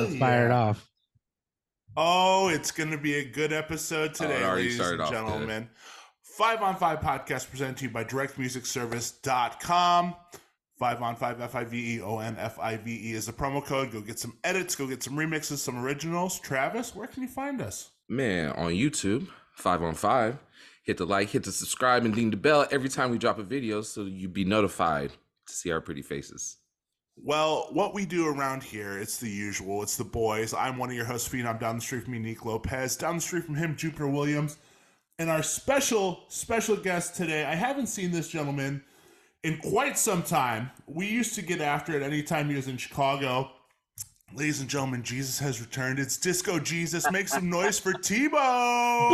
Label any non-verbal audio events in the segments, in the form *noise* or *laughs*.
Let's fire it off. Oh, it's going to be a good episode Oh, today, already ladies started and off good. gentlemen. Five on Five podcast presented to you by directmusicservice.com. Five on Five, F I V E O N F I V E is the promo code. Go get some edits, go get some remixes, some originals. Travis, where can you find us? Man, on YouTube, five on five. Hit the like, hit the subscribe, and ding the bell every time we drop a video so you be notified to see our pretty faces. Well, what we do around here, it's the usual. It's the boys. I'm one of your hosts, Phenom. Down the street from me, Nick Lopez. Down the street from him, Jupiter Williams. And our special, special guest today, I haven't seen this gentleman in quite some time. We used to get after it anytime he was in Chicago. Ladies and gentlemen, Jesus has returned. It's Disco Jesus. Make some noise for Thibault.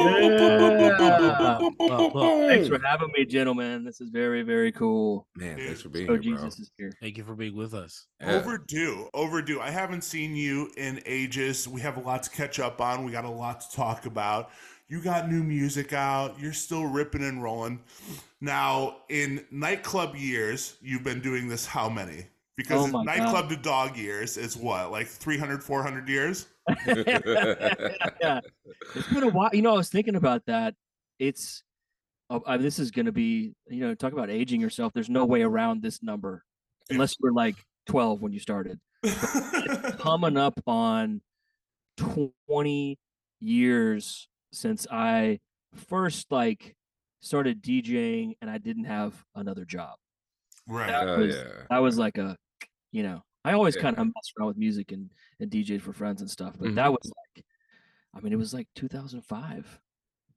Thanks for having me, gentlemen. This is very, very cool. Man, Dude, thanks for being So here, bro. Jesus is here. Thank you for being with us. Yeah. Overdue, overdue. I haven't seen you in ages. We have a lot to catch up on. We got a lot to talk about. You got new music out. You're still ripping and rolling. Now, in nightclub years, you've been doing this how many? Because Oh nightclub to dog years is what, like 300, 400 years? *laughs* yeah, it's been a while. You know, I was thinking about that. It's oh, this is going to be, you know, talk about aging yourself. There's no way around this number unless you were like 12 when you started. *laughs* Coming up on 20 years since I first like started DJing and I didn't have another job. Right. That Oh, was- yeah. I was like a, you know, I always Yeah. kind of messed around with music and and DJed for friends and stuff, but Mhm. that was like, I mean, it was like 2005.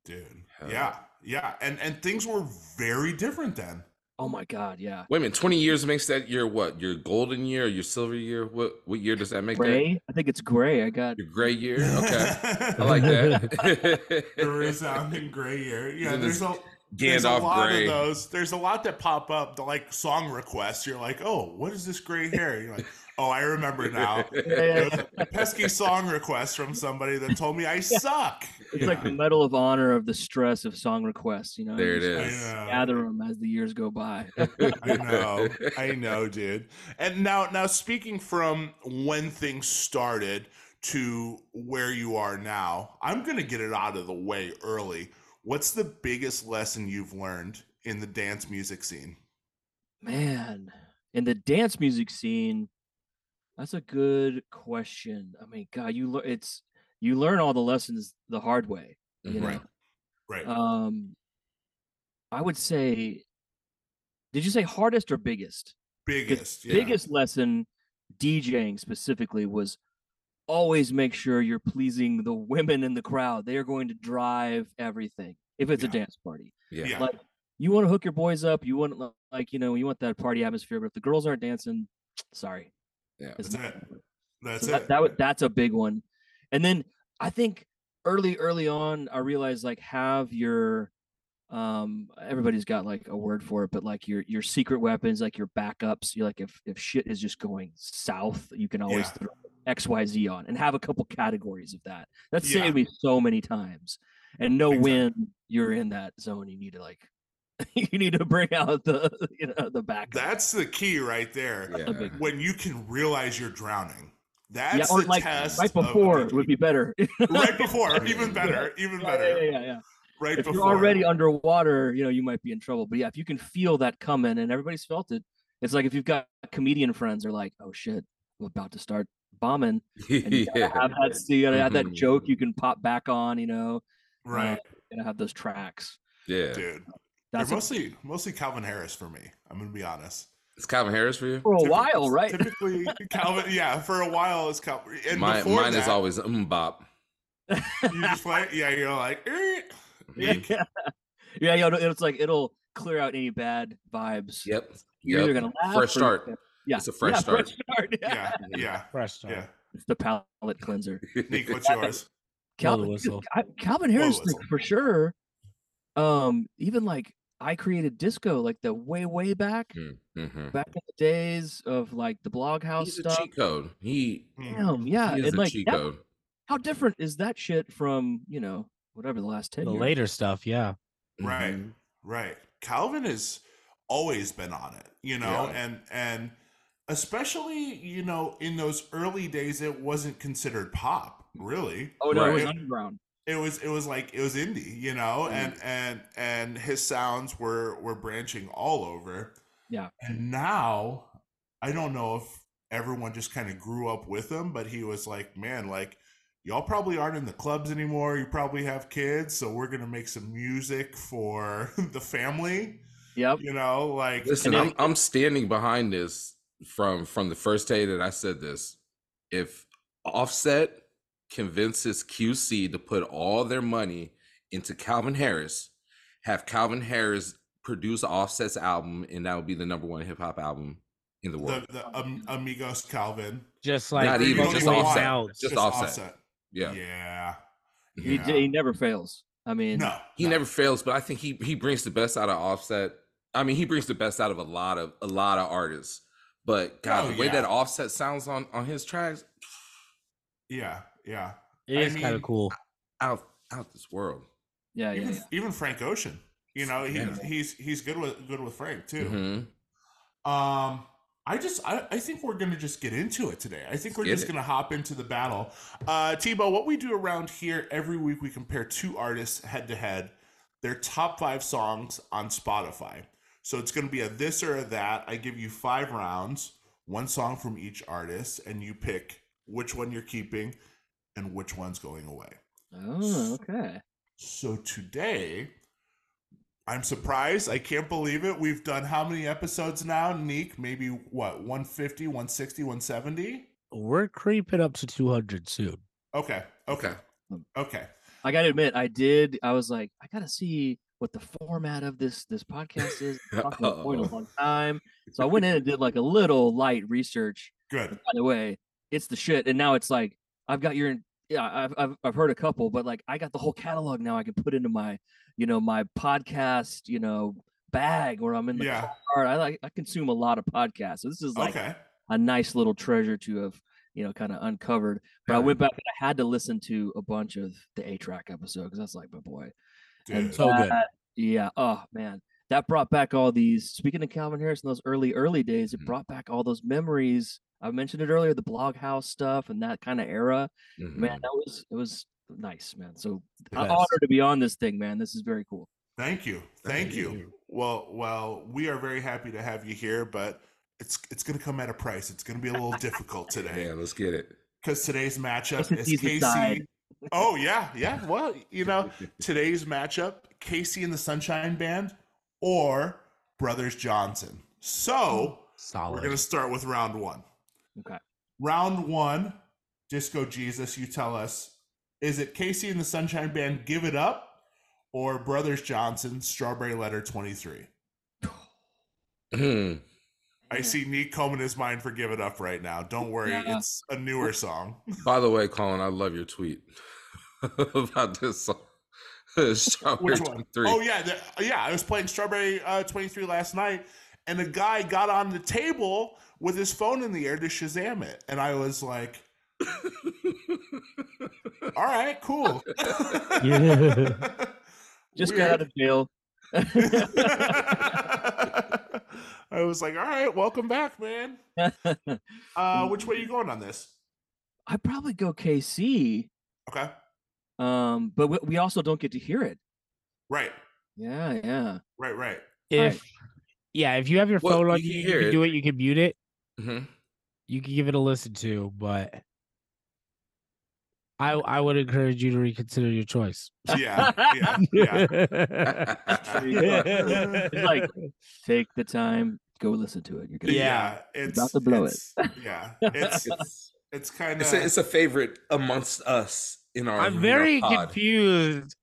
Dude. Hell Yeah. Yeah. And and things were very different then. Oh my god, yeah. Wait a minute, 20 years makes that your what? Your golden year or your silver year? What what year does that make that? Gray, I think it's gray. I got Your gray year? *laughs* Okay. I like that. *laughs* *laughs* the resounding gray year. Yeah, there's this a there's a lot gray. of those. There's a lot that pop up, the like song requests. You're like, oh, what is this gray hair? You're like, oh, I remember now. It was a pesky song request from somebody that told me I suck. it's like the Medal of Honor of the stress of song requests. You know, There it you I just is. know. Gather them as the years go by. *laughs* I know, I know, dude. And now, now speaking from when things started to where you are now, I'm gonna get it out of the way early. What's the biggest lesson you've learned in the dance music scene? Man, in the dance music scene, that's a good question. I mean, God, you learn it's you learn all the lessons the hard way. You know? Right. Right. Um, I would say, did you say hardest or biggest? 'Cause biggest, yeah. Biggest lesson DJing specifically was always make sure you're pleasing the women in the crowd. They are going to drive everything. If it's Yeah. a dance party, Yeah. Yeah. like you want to hook your boys up, you want like you know you want that party atmosphere. But if the girls aren't dancing, *tsk* sorry, Yeah. it's That's it. That's So it. that, that that's a big one. And then I think early early on I realized like have your um everybody's got like a word for it but like your your secret weapons like your backups you like if if shit is just going south you can always Yeah. throw xyz on and have a couple categories of that that Yeah. saved me so many times and know Exactly. when you're in that zone you need to like *laughs* you need to bring out the you know the backup That's the key right there. Yeah. When you can realize you're drowning. yeah That's or the like test. right before the- would be better *laughs* right before, even better, even Yeah, better. yeah, yeah, yeah. Right if before. you're already underwater, you know, you might be in trouble. But yeah, if you can feel that coming and everybody's felt it, it's like if you've got comedian friends are like, oh shit, I'm about to start bombing. *laughs* And you gotta yeah. have that *laughs* so you gotta have that Mhm. joke you can pop back on, you know. right, You gotta have those tracks. Yeah. dude. That's You're a- mostly mostly Calvin Harris for me. I'm gonna be honest. It's Calvin Harris for you? for a Typically- while, right? Typically, *laughs* Calvin. Yeah, for a while it's Calvin. And Mine, before mine is always um bop. You just play. Yeah, you're like. "Eh." yeah, yeah, yeah. You know, it's like it'll clear out any bad vibes. Yep. You're either gonna laugh Fresh or start. Gonna- Yeah, It's a fresh yeah, start. Fresh start. *laughs* Yeah, yeah, Fresh start. yeah. It's the palate cleanser. *laughs* Nick, what's yours? Calvin. I- Calvin Harris, like, for sure. Um, even like I created disco, like the way way back, Mm-hmm. back in the days of like the blog house He's a stuff. cheat code. He, Damn, yeah, he is and a like cheat that- code. how different is that shit from you know whatever the last ten The years? later stuff, yeah. Right, Mhm. right. Calvin has always been on it, you know, Yeah. and and especially you know in those early days, it wasn't considered pop, really. Oh no, it was underground. It was it was like it was indie, you know, Mhm. and and and his sounds were were branching all over. Yeah. And now I don't know if everyone just kind of grew up with him, but he was like, man, like y'all probably aren't in the clubs anymore. You probably have kids, so we're gonna make some music for *laughs* the family. Yep. You know, like Listen, I'm I'm standing behind this from from the first day that I said this. If Offset convinces QC to put all their money into Calvin Harris, have Calvin Harris produce Offset's album, and that would be the number one hip hop album in the world. the, the um, Amigos Calvin, Just like Not even, just Offset. out. Just Offset. yeah. Yeah. He, Yeah. d- he never fails. I mean, No. He no. never fails, but I think he he brings the best out of Offset. I mean, he brings the best out of a lot of a lot of artists. But God, Oh, the way yeah. that Offset sounds on on his tracks, Yeah, yeah. It I is kind of cool. out out this world. yeah, yeah, even, yeah. even Frank Ocean. You know, he, Yeah. he's he's good with good with Frank too. Mhm. Um, I just I, I think we're gonna just get into it today. I think we're Get just it. gonna hop into the battle. Uh, Thibault, what we do around here every week, we compare two artists head to head, their top five songs on Spotify. So it's gonna be a this or a that. I give you five rounds, one song from each artist, and you pick which one you're keeping and which one's going away. Oh, okay. So today, I'm surprised. I can't believe it. We've done how many episodes now, Neek? Maybe what, 150, 160, 170? We're creeping up to 200 soon. Okay. Okay. Okay. Okay. I gotta admit, I did. I was like, I gotta see what the format of this this podcast is. About it *laughs* a oh. long time, so I went in and did like a little light research. Good. By the way, it's the shit, and now it's like I've got your yeah, I've I've, I've heard a couple, but like I got the whole catalog now. I can put into my you know my podcast you know bag where I'm in the Yeah. car. I like I consume a lot of podcasts, so this is like Okay. a nice little treasure to have you know kind of uncovered. But I went back and I had to listen to a bunch of the A-Trak episode because that's like my boy. And Good. So good. that- Yeah. Oh man, that brought back all these. Speaking of Calvin Harris in those early early days, it Mhm. brought back all those memories. I mentioned it earlier, the blog house stuff and that kind of era. Mhm. Man, that was it was nice, man. So I'm honored to be on this thing, man. This is very cool. Thank you. Thank Thank you. you. Well, well, we are very happy to have you here, but it's it's going to come at a price. It's going to be a little difficult today Yeah, let's get it. because today's matchup is he's KC. aside. Oh yeah, yeah. Well, you know, today's matchup KC and the Sunshine Band or Brothers Johnson. So we're going to start with round one. Okay. Round one, Disco Jesus, you tell us is it KC and the Sunshine Band Give It Up or Brothers Johnson Strawberry Letter 23? Mhm. I see Neek combing his mind for Give It Up right now. Don't worry, Yeah. it's a newer song. By the way, Colin, I love your tweet *laughs* about this song. *laughs* Strawberry Which one? 23. Oh yeah, the, yeah. I was playing Strawberry uh, Twenty Three last night, and a guy got on the table with his phone in the air to Shazam it, and I was like, *laughs* "All right, cool." Yeah. Just got out of jail. I was like, "All right, welcome back, man." Uh, which way are you going on this? I'd probably go KC. Okay, Um, but we, we also don't get to hear it. right, Yeah, yeah. right, right. if yeah, if you have your Well, phone on you you, can you can it. do it. You can mute it. Mhm. You can give it a listen to, but I I would encourage you to reconsider your choice. Yeah, yeah, yeah. Like take the time, go listen to it. You're gonna Yeah. it's about to blow it. Yeah, it's *laughs* It's, it's kind of a, it's a favorite amongst us in our. I'm in our very confused.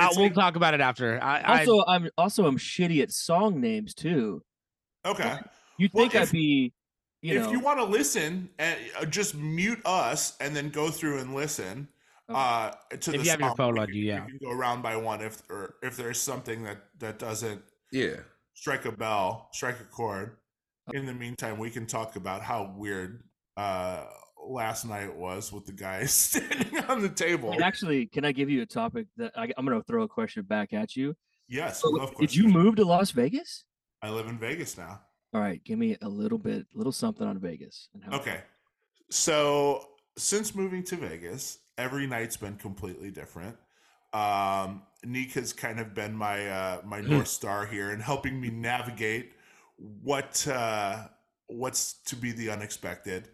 It's we'll like- talk about it after. I, I also I'm also I'm shitty at song names too. okay. You Well, think if- I'd be you if know you want to listen, uh, just mute us and then go through and listen. Uh, to If the you have your song. phone We on you, yeah. we can go round by one if or if there's something that that doesn't Yeah. strike a bell, strike a chord. In the meantime, we can talk about how weird uh last night was with the guys *laughs* standing on the table. and actually can I give you a topic that I, I'm gonna throw a question back at you? Yes, So, Did you move to Las Vegas? I live in Vegas now. All right, give me a little bit, little something on Vegas. Okay. So since moving to Vegas, every night's been completely different. Um, Neek has kind of been my uh, my north star here and helping me navigate what uh, what's to be the unexpected.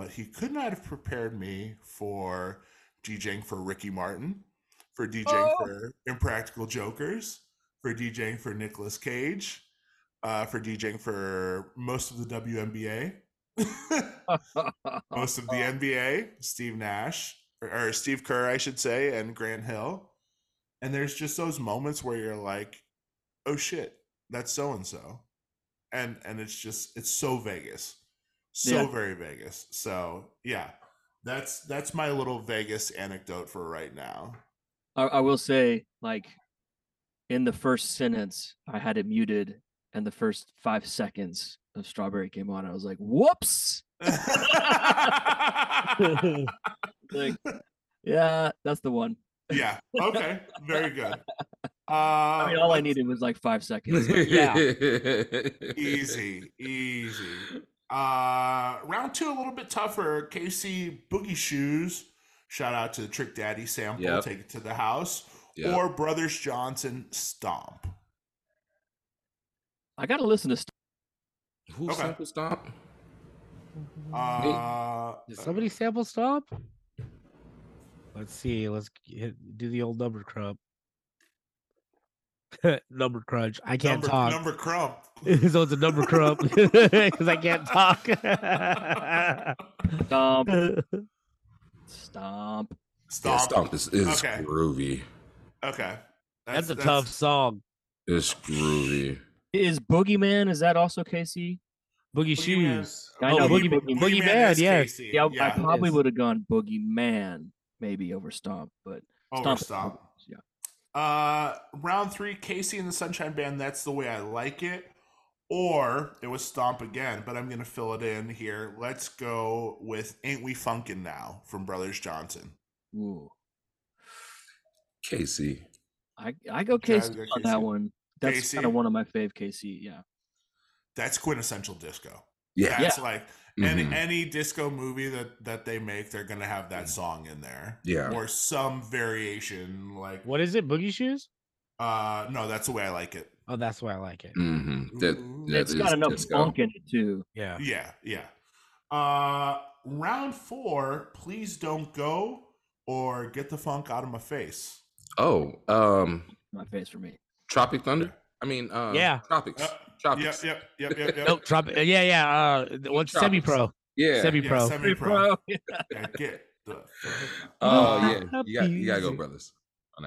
But he could not have prepared me for DJing for Ricky Martin, for DJing Oh. for Impractical Jokers, for DJing for Nicolas Cage, uh, for DJing for most of the WNBA. *laughs* most of the NBA, Steve Nash or, or Steve Kerr, I should say, and Grant Hill. And there's just those moments where you're like, "Oh shit, that's so and so," and and it's just it's so Vegas, so Yeah. very Vegas. So yeah, that's that's my little Vegas anecdote for right now. I, I will say, like, in the first sentence, I had it muted, and the first five seconds of Strawberry came on. I was like, "Whoops!" *laughs* *laughs* Like, yeah, that's the one. yeah. Okay. Very good. *laughs* Uh, I mean, all I needed was like five seconds. Yeah. easy, easy. Uh, round two a little bit tougher. KC Boogie Shoes. Shout out to the Trick Daddy sample. Yep. Take it to the house. Yeah. Or Brothers Johnson Stomp. I got to listen to. St- Who Okay. sample stomp? Uh, Did somebody sample stop? Let's see. Let's hit, do the old number crump. *laughs* number crunch. I can't number, talk. Number crump. *laughs* so it's a number crump *laughs* because I can't talk. Stomp, stomp. Stomp. Yeah, stomp is, is Okay. groovy. Okay. That's, a tough song. It's groovy. Is Boogeyman? Is that also KC? Boogie, Boogie Man. shoes. I oh, know, boogie, Boogie- boogie, Man man. is Yes. KC. Yeah, I probably would have gone Boogeyman maybe over Stomp, but Over Stomp. Stomp. Yeah. Uh, round three, KC and the Sunshine Band. That's the way I like it. Or it was Stomp again, but I'm gonna fill it in here. Let's go with "Ain't We Funkin' Now" from Brothers Johnson. Ooh. KC. I I go Okay, I go on KC. that one. That's kind of one of my fave KC. Yeah. That's quintessential disco. Yeah. That's like any Mhm. any disco movie that that they make, they're gonna have that song in there. Yeah. or some variation. Like, What is it? Boogie shoes? uh, no, that's the way I like it. Oh, that's why I like it. Mm-hmm. That, Ooh. that it's is got enough disco. funk in it too. Yeah. Yeah, yeah. Uh round four, please don't go or get the funk out of my face. Oh, um, My face for me. Tropic Thunder. I mean, uh, Yeah. Tropics. Uh, Yep, Tropics. yep, yep, yep, yep. No, drop it. Yeah, yeah. Uh, what's semi pro? Yeah. Semi Yeah, pro. semi-pro. *laughs* Yeah, get the fuck Oh Ah, yeah. You got you gotta go, brothers.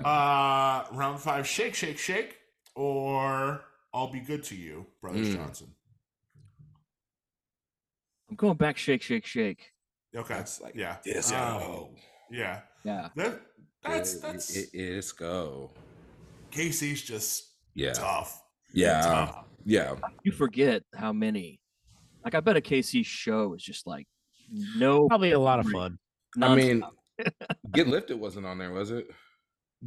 Uh, round five, shake, shake, shake, or I'll be good to you, Brothers Mm. Johnson. I'm going back. Shake, shake, shake. Okay, That's like yeah, disco. Oh. yeah. Yeah. That that's It- that's it- it's go. KC's just Yeah. tough. Yeah. Tough. Yeah. You forget how many. Like I bet a KC show is just like no. Probably a lot of Right. fun. I mean. *laughs* Get Lifted wasn't on there, was it?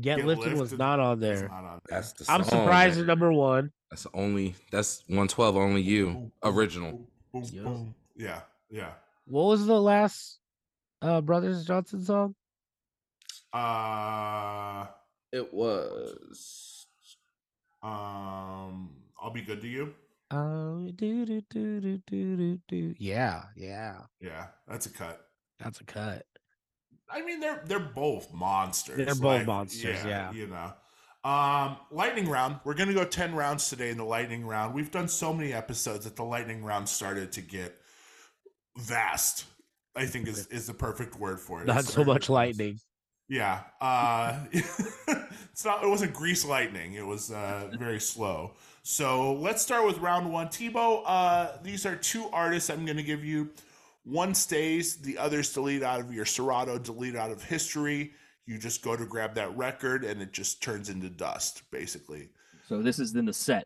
Get, Get lifted, was not on there. not on there. That's the I'm surprised man. at number one. That's the only. That's 112. Only you. Boom, boom, Original. boom, boom, Yes. Yeah, yeah. What was the last uh Brothers Johnson song? Uh, It was. um, I'll be good to you. Oh, do do do do do do do. Yeah, yeah. Yeah, that's a cut. That's a cut. I mean, they're they're both monsters. They're both monsters, yeah. you know. Um, lightning round. We're gonna go ten rounds today in the lightning round. We've done so many episodes that the lightning round started to get vast. I think is is the perfect word for it. Not It's so much lightning. Yeah. Uh, *laughs* it's not. It wasn't grease lightning. It was uh, very slow. So let's start with round one. Thibault. Uh, these are two artists. I'm going to give you. One stays. The others delete out of your Serato. Delete out of history. You just go to grab that record, and it just turns into dust, basically. So this is in the set.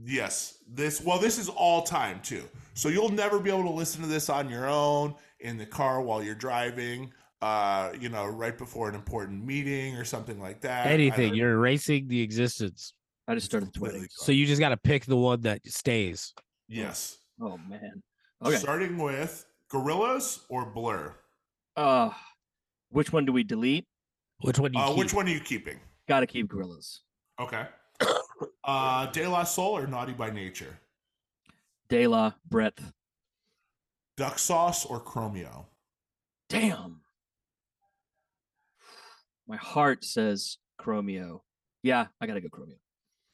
Yes. This well, this is all time too. So you'll never be able to listen to this on your own in the car while you're driving. Uh, you know, right before an important meeting or something like that. Anything. You're erasing the existence. I just started completely sweating. So you just got to pick the one that stays. Yes. Oh man. Okay. Starting with Gorillaz or Blur. Uh, which one do we delete? Which one do you Uh, keep? which one are you keeping? Got to keep Gorillaz. Okay. Uh, De La Soul or Naughty by Nature? De La breadth. Duck Sauce or Chromeo? Damn. My heart says Chromeo. Yeah, I gotta go Chromeo.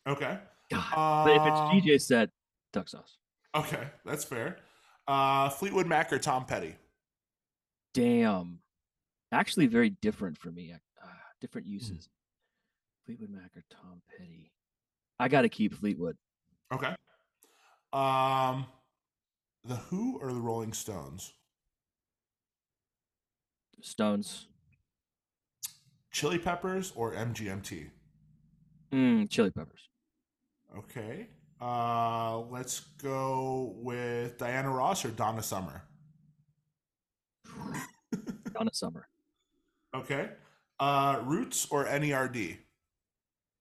Okay. God. but if it's DJ set, duck sauce. Okay, that's fair. Uh, Fleetwood Mac or Tom Petty? Damn. Actually, very different for me. Uh, different Hmm. uses. Fleetwood Mac or Tom Petty. I gotta keep Fleetwood. Okay. Um, The Who or the Rolling Stones? Stones. Chili Peppers or MGMT? Mm, Chili Peppers. Okay. Uh, let's go with Diana Ross or Donna Summer. *laughs* Donna Summer. Okay. Uh, Roots or NERD?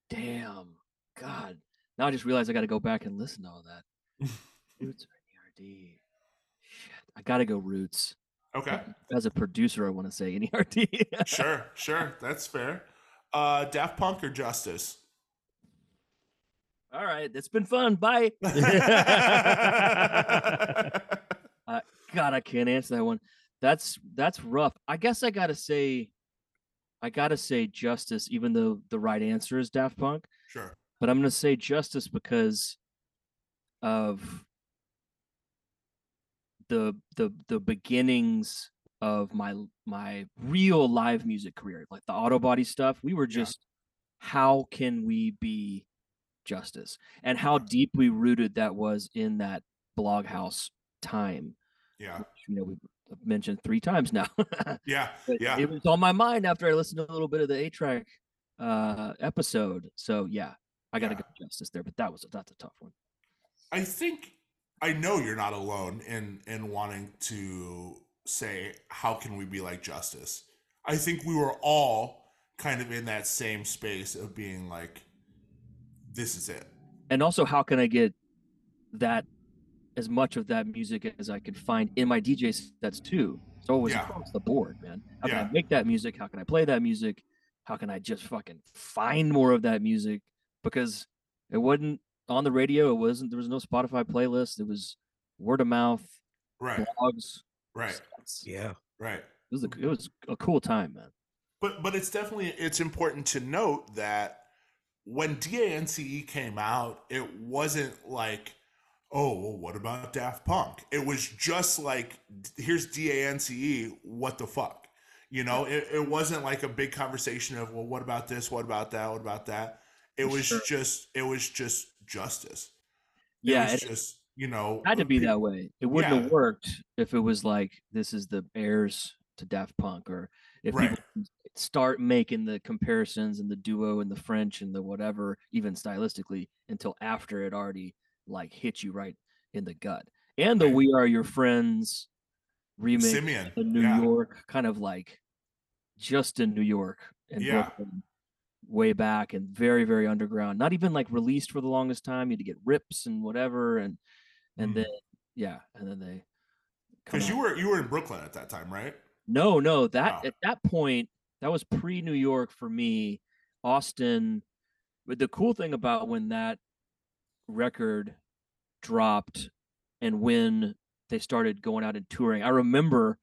Damn. God. Now I just realized I got to go back and listen to all that. *laughs* Roots or NERD. Shit. I got to go Roots. Okay. *laughs* As a producer, I want to say NERD. sure, sure. That's fair. Uh, Daft Punk or Justice? All right. It's been fun. Bye. *laughs* *laughs* Uh, God, I can't answer that one. That's that's rough. I guess I gotta say, I gotta say Justice, even though the right answer is Daft Punk. sure. But I'm gonna say Justice because of the the the beginnings of my my real live music career, like the Autobody stuff. We were Yeah. just how can we be justice and how deeply rooted that was in that blog house time Yeah. which, you know we've mentioned three times now Yeah. *laughs* But Yeah. it was on my mind after i listened to a little bit of the A-Trak uh episode so yeah i gotta Yeah. go justice there but that was that's a tough one I think I know you're not alone in in wanting to say how can we be like justice. I think we were all kind of in that same space of being like this is it. and also how can i get that as much of that music as i could find in my dj sets too It's always Yeah. across the board man how can i make that music how can i play that music how can i just fucking find more of that music because it wasn't on the radio it wasn't there was no spotify playlist it was word of mouth Right. blogs Right. stats. yeah. Right. it was a, it was a cool time man But but it's definitely it's important to note that when DANCE E came out, it wasn't like, oh, well, what about Daft Punk? It was just like, here's DANCE, E, what the fuck? You know, it, it wasn't like a big conversation of, well, what about this? What about that? What about that? It was Sure. just it was just justice. yeah it was it just you know had to be that way it wouldn't Yeah. have worked if it was like this is the heirs to daft punk or if Right. people start making the comparisons and the duo and the french and the whatever even stylistically until after it already like hit you right in the gut and the we are your friends remake Simian. in new yeah. york kind of like just in new york and Yeah. brooklyn way back and very very underground not even like released for the longest time you had to get rips and whatever and and Mm. then yeah and then they Because you were you were in Brooklyn at that time, right? no no that Oh. at that point that was pre new york for me austin but the cool thing about when that record dropped and when they started going out and touring i remember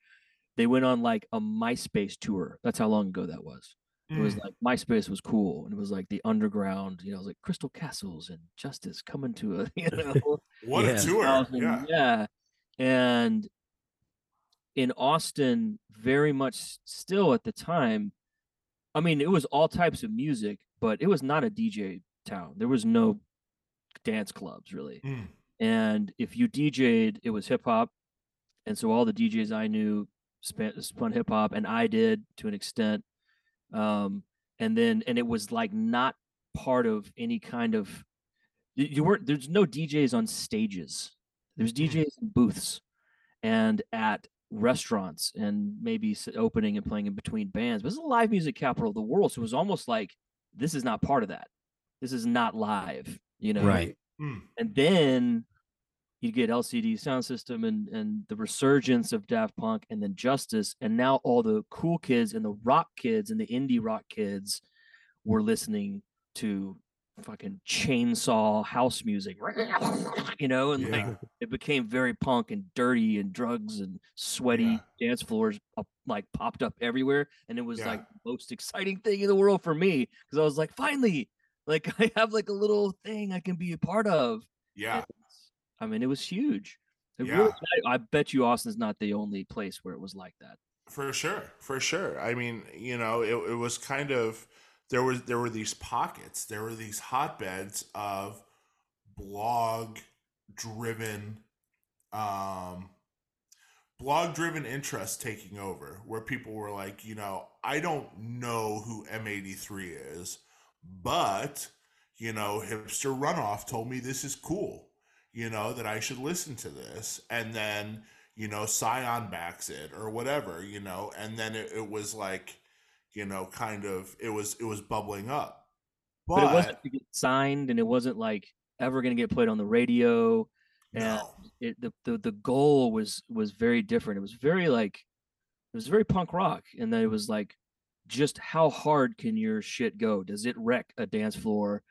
they went on like a myspace tour that's how long ago that was it was Mm. like MySpace was cool, and it was like the underground, you know, it was like Crystal Castles and Justice coming to a, *laughs* you *laughs* know, what Yeah. a tour. 2000, Yeah. yeah. And in Austin, very much still at the time, I mean, it was all types of music, but it was not a DJ town. There was no dance clubs really. Mm. And if you DJ'd, it was hip hop. And so all the DJs I knew spun, spun hip hop, and I did to an extent. Um, and then, and it was like not part of any kind of, you, you weren't, there's no DJs on stages. There's Mhm. DJs in booths and at restaurants and maybe opening and playing in between bands. But it's a live music capital of the world. So it was almost like this is not part of that. This is not live, you know? Right. Mm. and then you'd get LCD Soundsystem and and the resurgence of Daft Punk and then Justice and now all the cool kids and the rock kids and the indie rock kids were listening to fucking chainsaw house music *laughs* you know and like *laughs* it became very punk and dirty and drugs and sweaty dance floors like popped up everywhere and it was Yeah. like the most exciting thing in the world for me because i was like finally like *laughs* i have like a little thing i can be a part of Yeah. and I mean, it was huge. It Yeah. really, I, I bet you Austin's not the only place where it was like that. For sure, for sure. I mean, you know, it, it was kind of there was there were these pockets, there were these hotbeds of blog driven um blog driven interest taking over where people were like, you know, I don't know who M83 is, but you know, hipster runoff told me this is cool, you know, that I should listen to this. And then you know, Scion backs it or whatever, you know, and then it, it was like, you know, kind of it was it was bubbling up. But, But, it wasn't to get signed, and it wasn't like ever going to get played on the radio. and no. It the, the the goal was was very different. It was very like it was very punk rock, and then it was like just how hard can your shit go? Does it wreck a dance floor?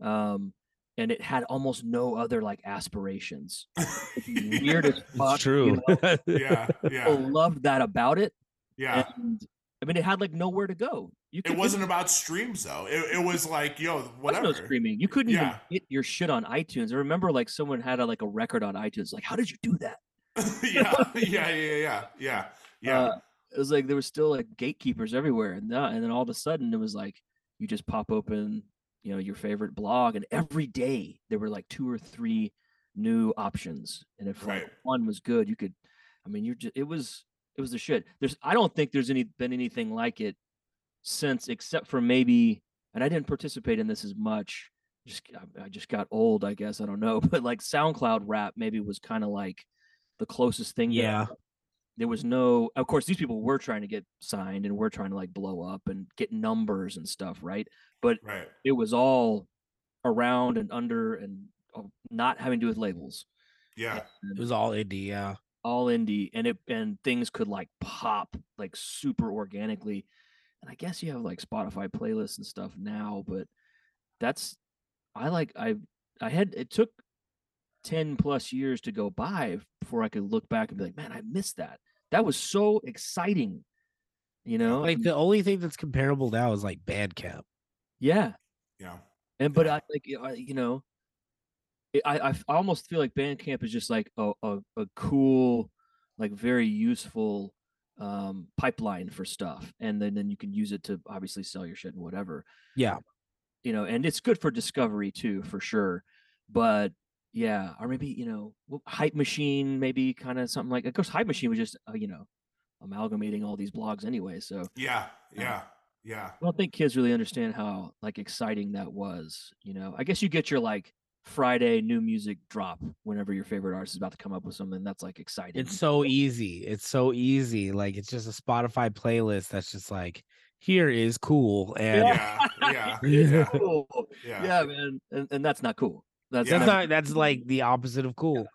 Um, and it had almost no other like aspirations. *laughs* Weird as fuck. It's you true. know? *laughs* yeah, People yeah, loved that about it. yeah. And I mean, it had like nowhere to go. You It wasn't about streams though. It, it was like, yo, whatever. no streaming. You couldn't Yeah. even get your shit on iTunes. I remember like someone had a, like a record on iTunes. Like, how did you do that? *laughs* yeah, yeah, yeah, yeah, yeah, yeah. Uh, it was like there was still like gatekeepers everywhere, and that, and then all of a sudden it was like you just pop open, you know, your favorite blog, and every day there were like two or three new options, and if like one was good, you could. I mean, you're just it was it was the shit. There's I don't think there's any been anything like it since, except for maybe, and I didn't participate in this as much. Just I- I just got old, I guess. I don't know, *laughs* but like SoundCloud rap maybe was kind of like the closest thing. that Yeah. there was no of course these people were trying to get signed and were trying to like blow up and get numbers and stuff right but right. it was all around and under and uh, not having to do with labels Yeah. and It was all indie, yeah. All indie and it and things could like pop like super organically and i guess you have like spotify playlists and stuff now but that's i like i i had it took 10 plus years to go by before i could look back and be like man i missed that that was so exciting you know Like the only thing that's comparable now is like Bandcamp. yeah Yeah. and but Yeah. I like you know, it- I I f- I almost feel like Bandcamp is just like a a, a cool, like very useful um pipeline for stuff, and then then you can use it to obviously sell your shit and whatever, Yeah. you know, and it's good for discovery too for sure, but yeah, or maybe you know, hype machine, maybe kind of something like. Of course, hype machine was just uh, you know, amalgamating all these blogs anyway, so. Yeah. Yeah. Yeah. I don't think kids really understand how like exciting that was. You know, I guess you get your like Friday new music drop whenever your favorite artist is about to come up with something that's like exciting. It's so easy. It's so easy. Like it's just a Spotify playlist that's just like, here is cool. And Yeah. *laughs* Yeah. Yeah. cool. Yeah. Yeah, man, and, and that's not cool. That's, Yeah. that's not, not that's like the opposite of cool.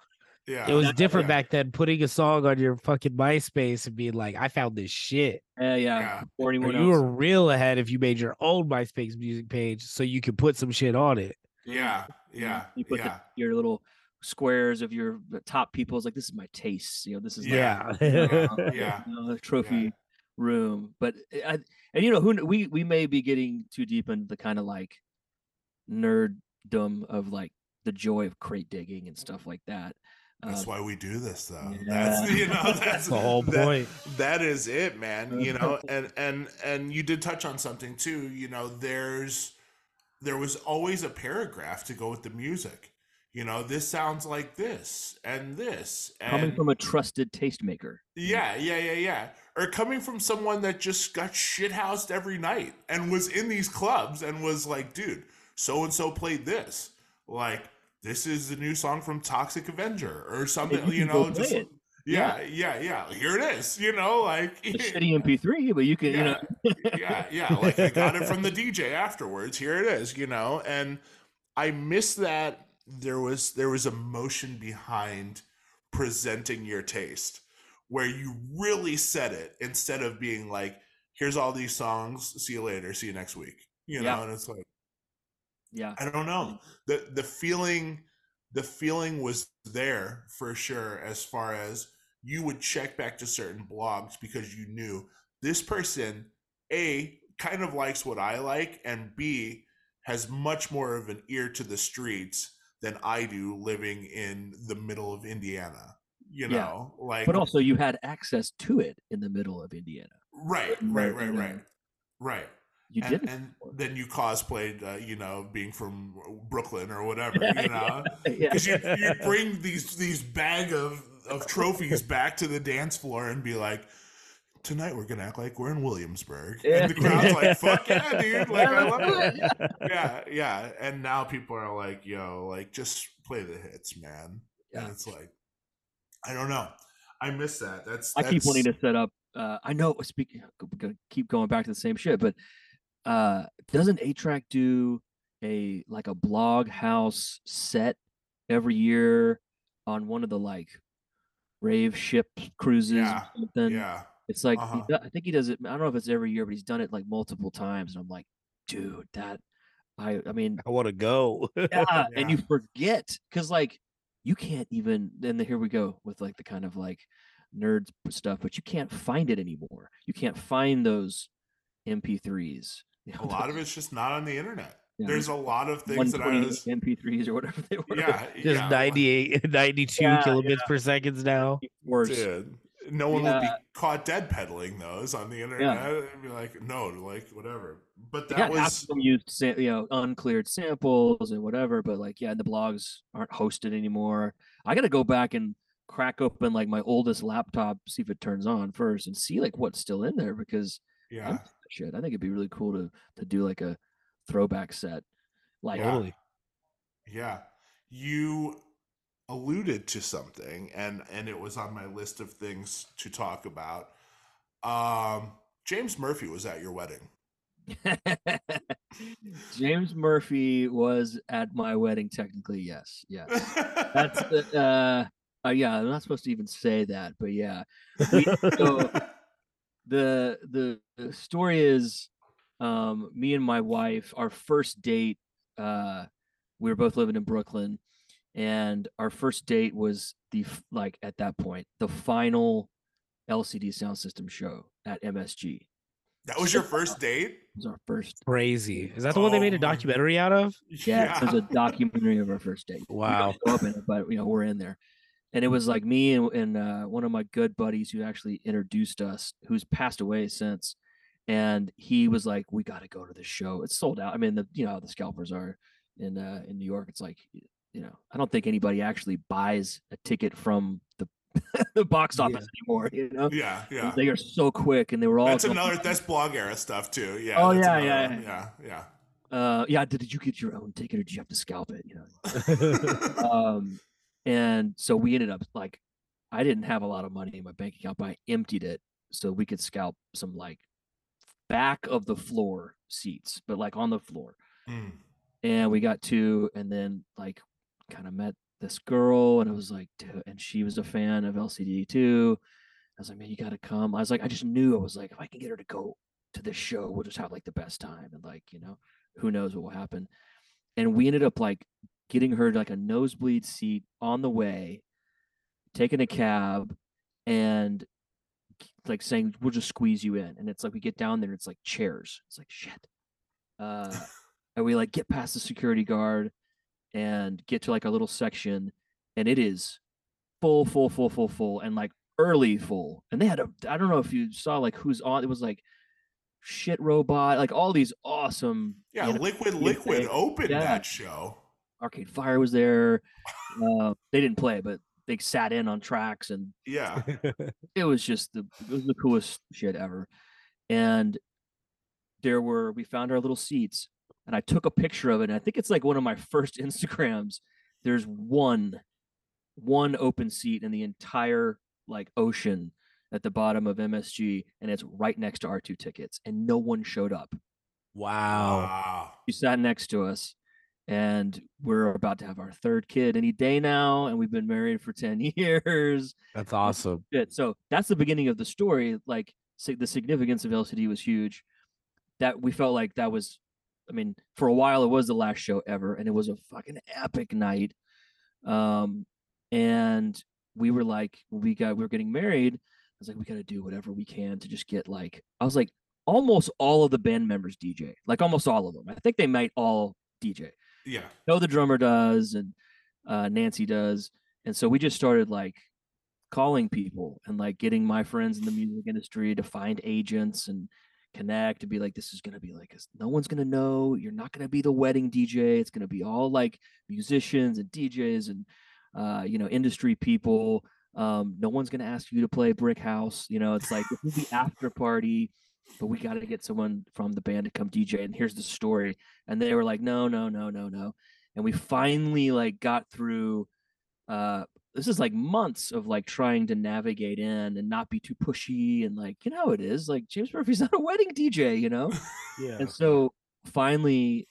Yeah. It was Yeah. different Yeah. back then, putting a song on your fucking MySpace and being like, I found this shit. yeah, yeah. Yeah. Or Or anyone oh you were real ahead if you made your own MySpace music page so you could put some shit on it. Yeah. You know, Yeah. You put Yeah. the, your little squares of your the top people. It's like this is my taste. You know, this is my- Yeah. *laughs* Yeah. uh, *laughs* Yeah. you know, the trophy room. But eh, I, and you know who we we may be getting too deep into the kind of like nerddom of like the joy of crate digging and stuff like that. That's Uh, why we do this, though. yeah. That's *laughs* you know that's the whole that- point. that is it, man. You know, and and and you did touch on something too. You know, there's there was always a paragraph to go with the music. You know, this sounds like this and this and coming from a trusted tastemaker. yeah, yeah, yeah, yeah. Or coming from someone that just got shithoused every night and was in these clubs and was like, dude, so and so played this. Like, this is the new song from Toxic Avenger or something, you you, know, just it. Yeah, yeah, yeah. Here it is, you know, like It's a *laughs* shitty MP3, but you can, you know, yeah, yeah. Like I got it from the DJ afterwards. Here it is, you know. And I miss that. there was there was emotion behind presenting your taste where you really said it instead of being like here's all these songs see you later see you next week you know Yeah. and it's like Yeah. i don't know the the feeling the feeling was there for sure as far as you would check back to certain blogs because you knew this person a kind of likes what i like and b has much more of an ear to the streets than i do living in the middle of indiana you Yeah. know like But also, you had access to it in the middle of Indiana. right Right, right right right right You and, and then you cosplayed uh, you know being from brooklyn or whatever you know yeah. *laughs* because you you bring these these bag of of trophies back to the dance floor and be like tonight we're gonna act like we're in williamsburg and the crowd's like fuck *laughs* yeah dude like i love it yeah yeah and now people are like yo like just play the hits man Yeah. and it's like i don't know i miss that that's, I keep wanting to set up. Uh, I know. Speaking, keep going back to the same shit, but uh, doesn't A-Trak do a like a blog house set every year on one of the like rave ship cruises? or Yeah, something? yeah It's like Uh-huh. do- I think he does it. I don't know if it's every year, but he's done it like multiple times, and I'm like, dude, that I I mean, I want to go. *laughs* yeah, *laughs* and you forget because like you can't even then here we go with like the kind of like nerd stuff but you can't find it anymore you can't find those mp3s you know, a lot of it's just not on the internet Yeah, there's a lot of things that i 128 was mp3s or whatever they were yeah *laughs* Just yeah, 98, *laughs* 92 Yeah, kilobits per seconds now. worse Dude, no one would be caught dead peddling those on the internet. It'd be like, no, like whatever. But that yeah, half was of them used you know uncleared samples and whatever but like yeah the blogs aren't hosted anymore i gotta go back and crack open like my oldest laptop see if it turns on first and see like what's still in there because yeah, shit. I think it'd be really cool to to do like a throwback set. Like Yeah. Totally. yeah. You alluded to something, and and it was on my list of things to talk about. Um, James Murphy was at your wedding. *laughs* James Murphy was at my wedding. Technically, yes, yeah. That's *laughs* the, uh, uh, yeah. I'm not supposed to even say that, but yeah. We, so *laughs* the the story is, um, me and my wife, our first date. Uh, we were both living in Brooklyn, and our first date was the like at that point the final LCD Soundsystem show at MSG. that was your first date. It was our first. Crazy. Is that the one they made Oh a documentary out of? Yeah, there's a *laughs* documentary of our first date. Wow. show it, but you know we're in there, and it was like me and, and uh, one of my good buddies who actually introduced us, who's passed away since, and he was like, "We got to go to the show. It's sold out. I mean, the you know how the scalpers are in uh, in New York. It's like you know I don't think anybody actually buys a ticket from the *laughs* the box Yeah. office anymore. You know, Yeah, yeah. they are so quick, and they were all That's going- another. *laughs* That's blog era stuff too. Yeah. Oh, yeah, another yeah, one. yeah, yeah. uh, yeah. Did, did you get your own ticket, or did you have to scalp it? You know. *laughs* um and so we ended up like i didn't have a lot of money in my bank account but i emptied it so we could scalp some like back of the floor seats but like on the floor. Mm. and we got two and then like kind of met this girl and it was like and she was a fan of lcd too. I was like man you gotta come. I was like i just knew i was like if i can get her to go to this show we'll just have like the best time and like you know who knows what will happen. And we ended up like getting her like a nosebleed seat on the way taking a cab and like saying we'll just squeeze you in and it's like we get down there it's like chairs it's like shit uh *laughs* and we like get past the security guard and get to like a little section and it is full full full full full and like early full and they had a i don't know if you saw like who's on it was like shit robot like all these awesome Yeah, you know, Liquid Liquid opened yeah. that show. arcade fire was there uh they didn't play but they sat in on tracks and Yeah. *laughs* it was just the it was the coolest shit ever. And there were we found our little seats and I took a picture of it. And I think it's like one of my first *laughs* Instagrams. There's one one open seat in the entire like ocean at the bottom of MSG and it's right next to R2 tickets and no one showed up. wow. Wow. She sat next to us and we're about to have our third kid any day now, and we've been married for ten *laughs* years. That's awesome. So that's the beginning of the story. Like the significance of LCD was huge. That we felt like that was, I mean, for a while it was the last show ever, and it was a fucking epic night. Um, and we were like, we got we were getting married. I was like, we got to do whatever we can to just get like, I was like, almost all of the band members DJ, like almost all of them. I think they might all DJ. Yeah. No, the drummer does, and uh, Nancy does, and so we just started like calling people and like getting my friends in the music industry to find agents and connect to be like this is going to be like no one's going to know. You're not going to be the wedding dj it's going to be all like musicians and djs and uh you know industry people. Um no one's going to ask you to play brick house. You know it's like the after party but we got to get someone from the band to come dj and here's the story. And they were like no no no no no. And we finally like got through uh this is like months of like trying to navigate in and not be too pushy and like you know how it is like James Murphy's *laughs* not a wedding DJ you know? Yeah. and so finally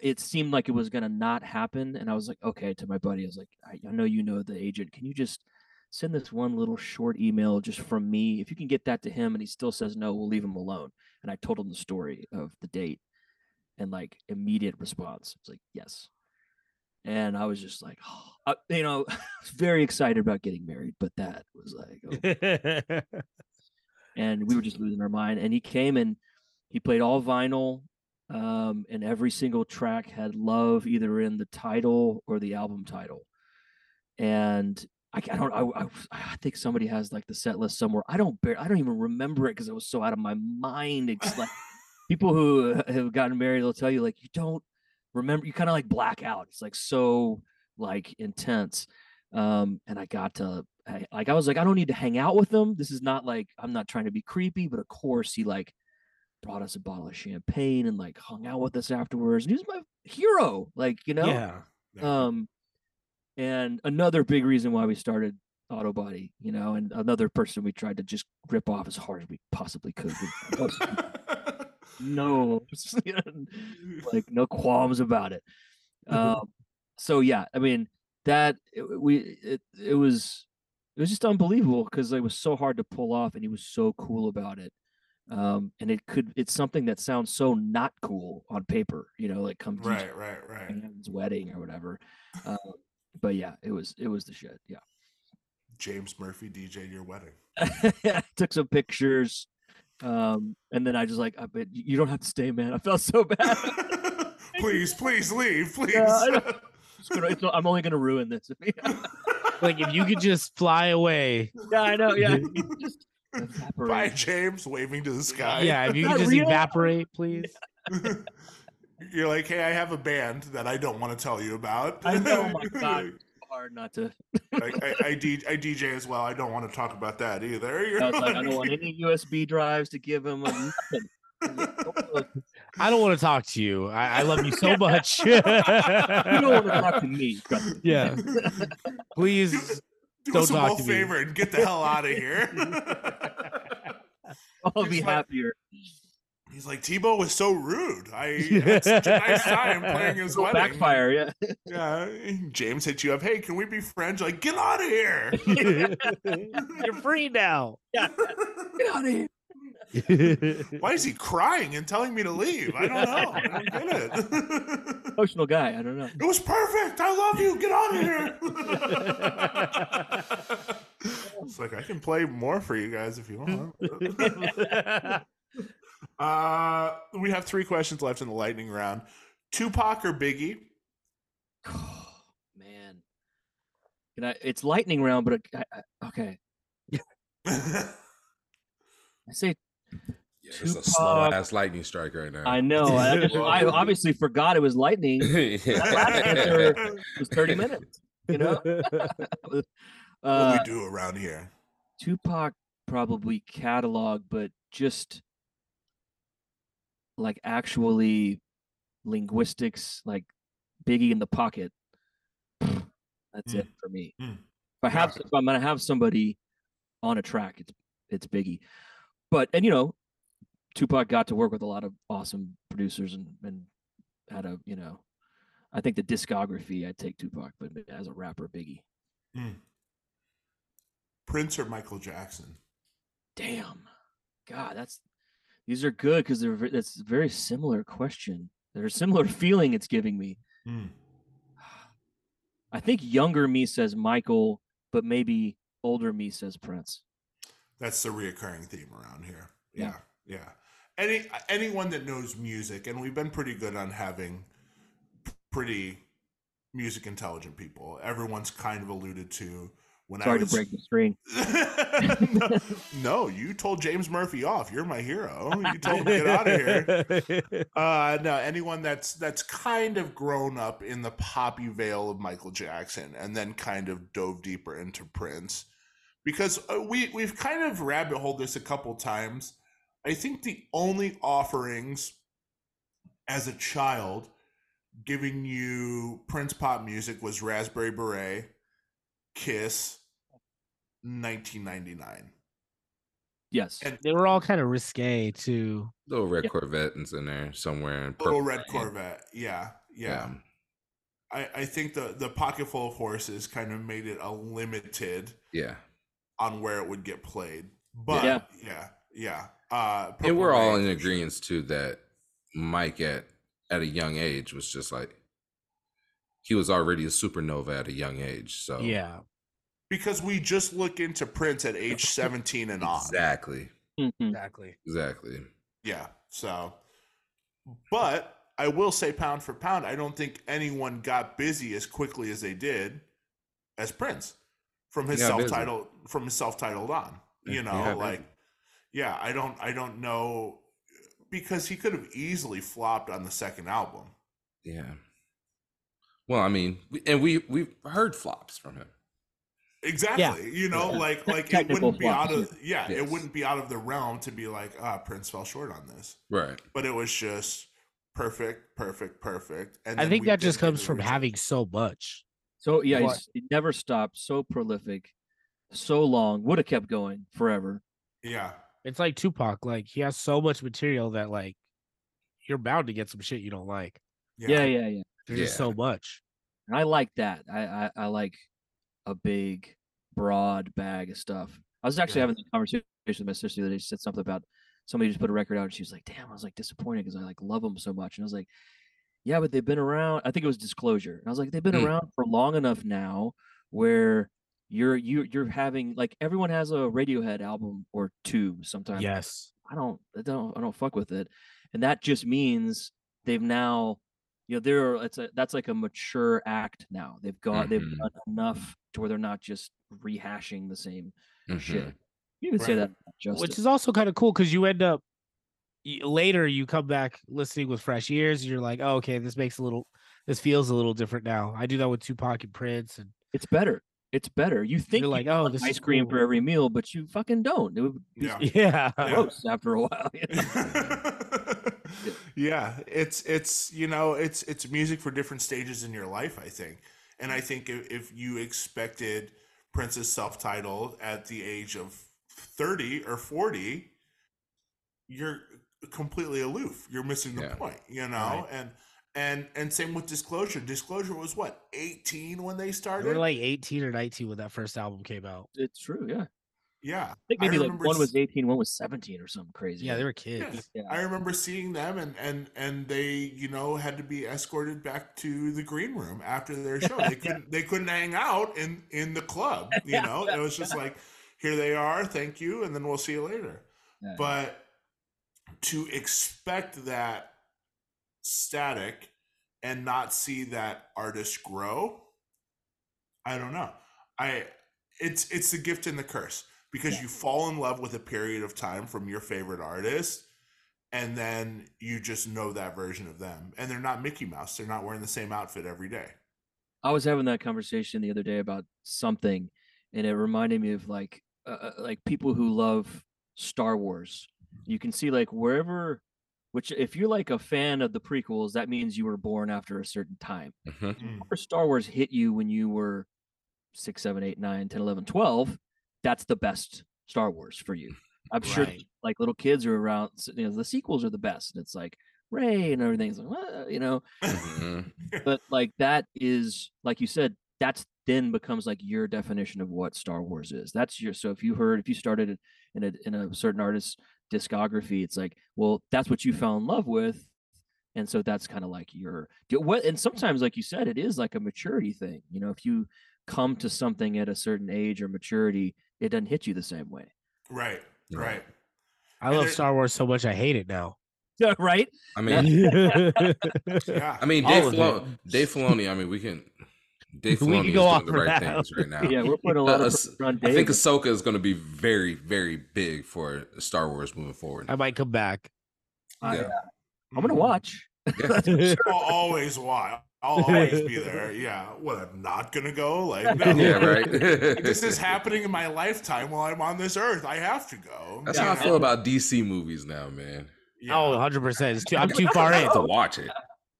it seemed like it was going to not happen and I was like okay to my buddy I was like I, I know you know the agent. Can you just send this one little short email just from me if you can get that to him and he still says no we'll leave him alone and I told him the story of the date and like immediate response it's like yes and I was just like, oh, you know, *laughs* very excited about getting married, but that was like, oh. and we were just losing our mind. And he came and he played all vinyl, um, and every single track had love either in the title or the album title. And I, I don't, I, I, I think somebody has like the set list somewhere. I don't, bear, I don't even remember it because it was so out of my mind. It's like *laughs* people who have gotten married, they'll tell you like you don't remember you kind of like black out it's like so like intense um and i got to I, like i was like i don't need to hang out with them this is not like i'm not trying to be creepy but of course he like brought us a bottle of champagne and like hung out with us afterwards and he was my hero like you know Yeah. um and another big reason why we started Autobody you know and another person we tried to just rip off as hard as we possibly could. *laughs* No *laughs* like no qualms about it. Um so yeah i mean that it, we it, it was it was just unbelievable because it was so hard to pull off and he was so cool about it. Um and it could it's something that sounds so not cool on paper you know like come right, right, right. wedding or whatever. Um, but yeah it was it was the shit yeah James Murphy DJ your wedding. I *laughs* took some pictures um and then i just like i bet you don't have to stay man i felt so bad *laughs* please, please leave, please. *laughs* Yeah, I know. It's gonna- it's- i'm only gonna ruin this Like if you could just fly away. yeah i know yeah just evaporate. Bye, James, waving to the sky. Yeah, if you Not could just real? evaporate, please. You're like, hey, I have a band that I don't want to tell you about. I know, oh my *laughs* God. hard not to I, *laughs* I, I, D, I DJ as well. I don't want to talk about that either. *laughs* You're i was like i don't want any usb drives to give him like, nothing I don't want to talk to you. I, I love you so much. you don't want to talk to me trust me. yeah. Please Do Don't us a talk whole to me. favor and get the hell out of here. i'll be He's like- happier He's like, Thibault was so rude. I *laughs* had such a nice time playing his *laughs* It'll wedding. backfire yeah *laughs* Yeah. James hit you up. Hey, can we be friends? Like, get out of here. You're free now. get out of here Why is he crying and telling me to leave? I don't know. I don't get it. emotional guy i don't know It was perfect. I love you. Get out of here. it's like I can play more for you guys if you want. Uh, we have three questions left in the lightning round. Tupac or Biggie? *sighs* man Can I, it's lightning round but it, I, I, okay *laughs* i say Yeah, it's a slow ass lightning strike right now. i know i, just- *laughs* I obviously forgot it was lightning *laughs* That last answer was 30 minutes you know what uh, we do around here? Tupac probably catalog, but just like actually linguistics, like Biggie in the pocket. That's it for me. Mm. If I have, if I'm gonna have somebody on a track, it's it's Biggie. But and you know, Tupac got to work with a lot of awesome producers and and had a you know I think the discography, I'd take Tupac, but as a rapper, Biggie. Mm. Prince or Michael Jackson? Damn, God, that's these are good because they're that's a very similar question. They're a similar *laughs* feeling it's giving me. Mm. I think younger me says Michael, but maybe older me says Prince. That's the reoccurring theme around here. Yeah. Yeah, yeah. Any anyone that knows music, and we've been pretty good on having pretty music intelligent people. Everyone's kind of alluded to when Sorry I was to break the string. *laughs* no, *laughs* no, you told James Murphy off. You're my hero. You told him to get out of here. *laughs* Uh, no, anyone that's that's kind of grown up in the poppy veil of Michael Jackson and then kind of dove deeper into Prince, because uh, we we've kind of rabbit holed this a couple times. I think the only offerings as a child giving you Prince pop music was Raspberry Beret, Kiss, 1999. Yes. And they were all kind of risque too. Little red Yeah. Corvette is in there somewhere. in Little purple Red. Corvette. Yeah, yeah. I, I think the the pocket full of horses kind of made it a limited Yeah. on where it would get played. But Yeah. yeah, yeah. Uh, And we're all in agreement too that Mike at at a young age was just like he was already a supernova at a young age. So Yeah. because we just look into Prince at age *laughs* seventeen and on. exactly, Mhm. Exactly. exactly. Yeah. So, but I will say, pound for pound, I don't think anyone got busy as quickly as they did as Prince from his He self-titled from his self-titled on. You know, got like, busy. yeah, I don't, I don't know because he could have easily flopped on the second album. Yeah. Well, I mean, and we we've heard flops from him. Exactly. You know, Yeah. like like it wouldn't be out flops, of yeah, it wouldn't be out of the realm to be like, ah, Prince fell short on this. Right. But it was just perfect, perfect, perfect. And I think that just comes from original. having so much. So yeah, What? he's, he never stopped. So prolific, so long. Would have kept going forever. Yeah. It's like Tupac. Like he has so much material that like you're bound to get some shit you don't like. Yeah, yeah, yeah. There's just so much. And I like that. I, I I like a big, broad bag of stuff. I was actually Yeah. having a conversation with my sister the other day. She said something about somebody just put a record out, and she was like, "Damn," I was like disappointed because I like love them so much, and I was like, "Yeah, but they've been around." I think it was Disclosure, and I was like, "They've been Mm. around for long enough now, where you're you you're having like everyone has a Radiohead album or two sometimes. Yes. I don't, I don't, I don't fuck with it, and that just means they've now, you know, they're it's a that's like a mature act now. They've got they've Mhm. done enough to where they're not just rehashing the same shit. Mhm. You can say that, Justice. Which is also kind of cool because you end up later you come back listening with fresh ears and you're like, oh, okay, this makes a little this feels a little different now. I do that with Tupac and Prince and it's better. It's better. You think you're you like, oh, this ice is cream cool. for every meal, but you fucking don't. It would be Yeah. *laughs* Yeah. gross after a while. *laughs* you *laughs* know? yeah, it's it's you know it's it's music for different stages in your life. I think, and I think if, if you expected Prince's self-titled at the age of thirty or forty, you're completely aloof. You're missing the Yeah. point, you know. Right. And and and same with Disclosure. Disclosure was what eighteen when they started They started. were like 18 or 19 when that first album came out. it's true. Yeah, I yeah, think I maybe like one was s- 18, one was 17 or something crazy. Yeah, they were Yeah. kids. Yeah. I remember seeing them and and and they you know had to be escorted back to the green room after their show. They *laughs* couldn't they couldn't hang out in in the club. *laughs* You Yeah, know, it was just like here they are, thank you, and then we'll see you later. Yeah. But to expect that static and not see that artist grow, I don't know. I it's it's the gift and the curse because Yeah. you fall in love with a period of time from your favorite artist and then you just know that version of them and they're not Mickey Mouse. They're not wearing the same outfit every day. I was having that conversation the other day about something, and it reminded me of like uh, uh, like people who love Star Wars. You can see like wherever, which if you're like a fan of the prequels, that means you were born after a certain time. Mhm. Or Star Wars hit you when you were six, seven, eight, nine, 10, 11, 12. That's the best Star Wars for you. I'm sure like little kids are around, you know, the sequels are the best. And it's like, Rey and everything's like, what? you know, Mhm. *laughs* but like that is like you said, that's then becomes like your definition of what Star Wars is. That's your so if you heard if you started in a in a certain artist's discography, it's like, well, that's what you fell in love with. And so that's kind of like your do- what and sometimes, like you said, it is like a maturity thing. You know, if you come to something at a certain age or maturity, it doesn't hit you the same way. right, right. I And love Star Wars so much I hate it now. *laughs* Right? I mean, *laughs* Yeah. I mean, Dave, of. Filoni, Dave Filoni. I mean, we can. Dave *laughs* We can Filoni is go doing off the right that. things right now. Yeah, we're putting a lot Uh, of Ahs- pressure on I think Dave. Ahsoka is going to be very, very big for Star Wars moving forward. I might come back. I, yeah. uh, I'm gonna Mhm. watch. Yeah. I'll always watch. I'll always *laughs* be there. Yeah. What? I'm not gonna go. Like, no. yeah, right. this is happening in my lifetime while I'm on this earth. I have to go. That's you how I feel about DC movies now, man. Yeah. Oh, 100%. It's too, I'm too far I in. have to watch it.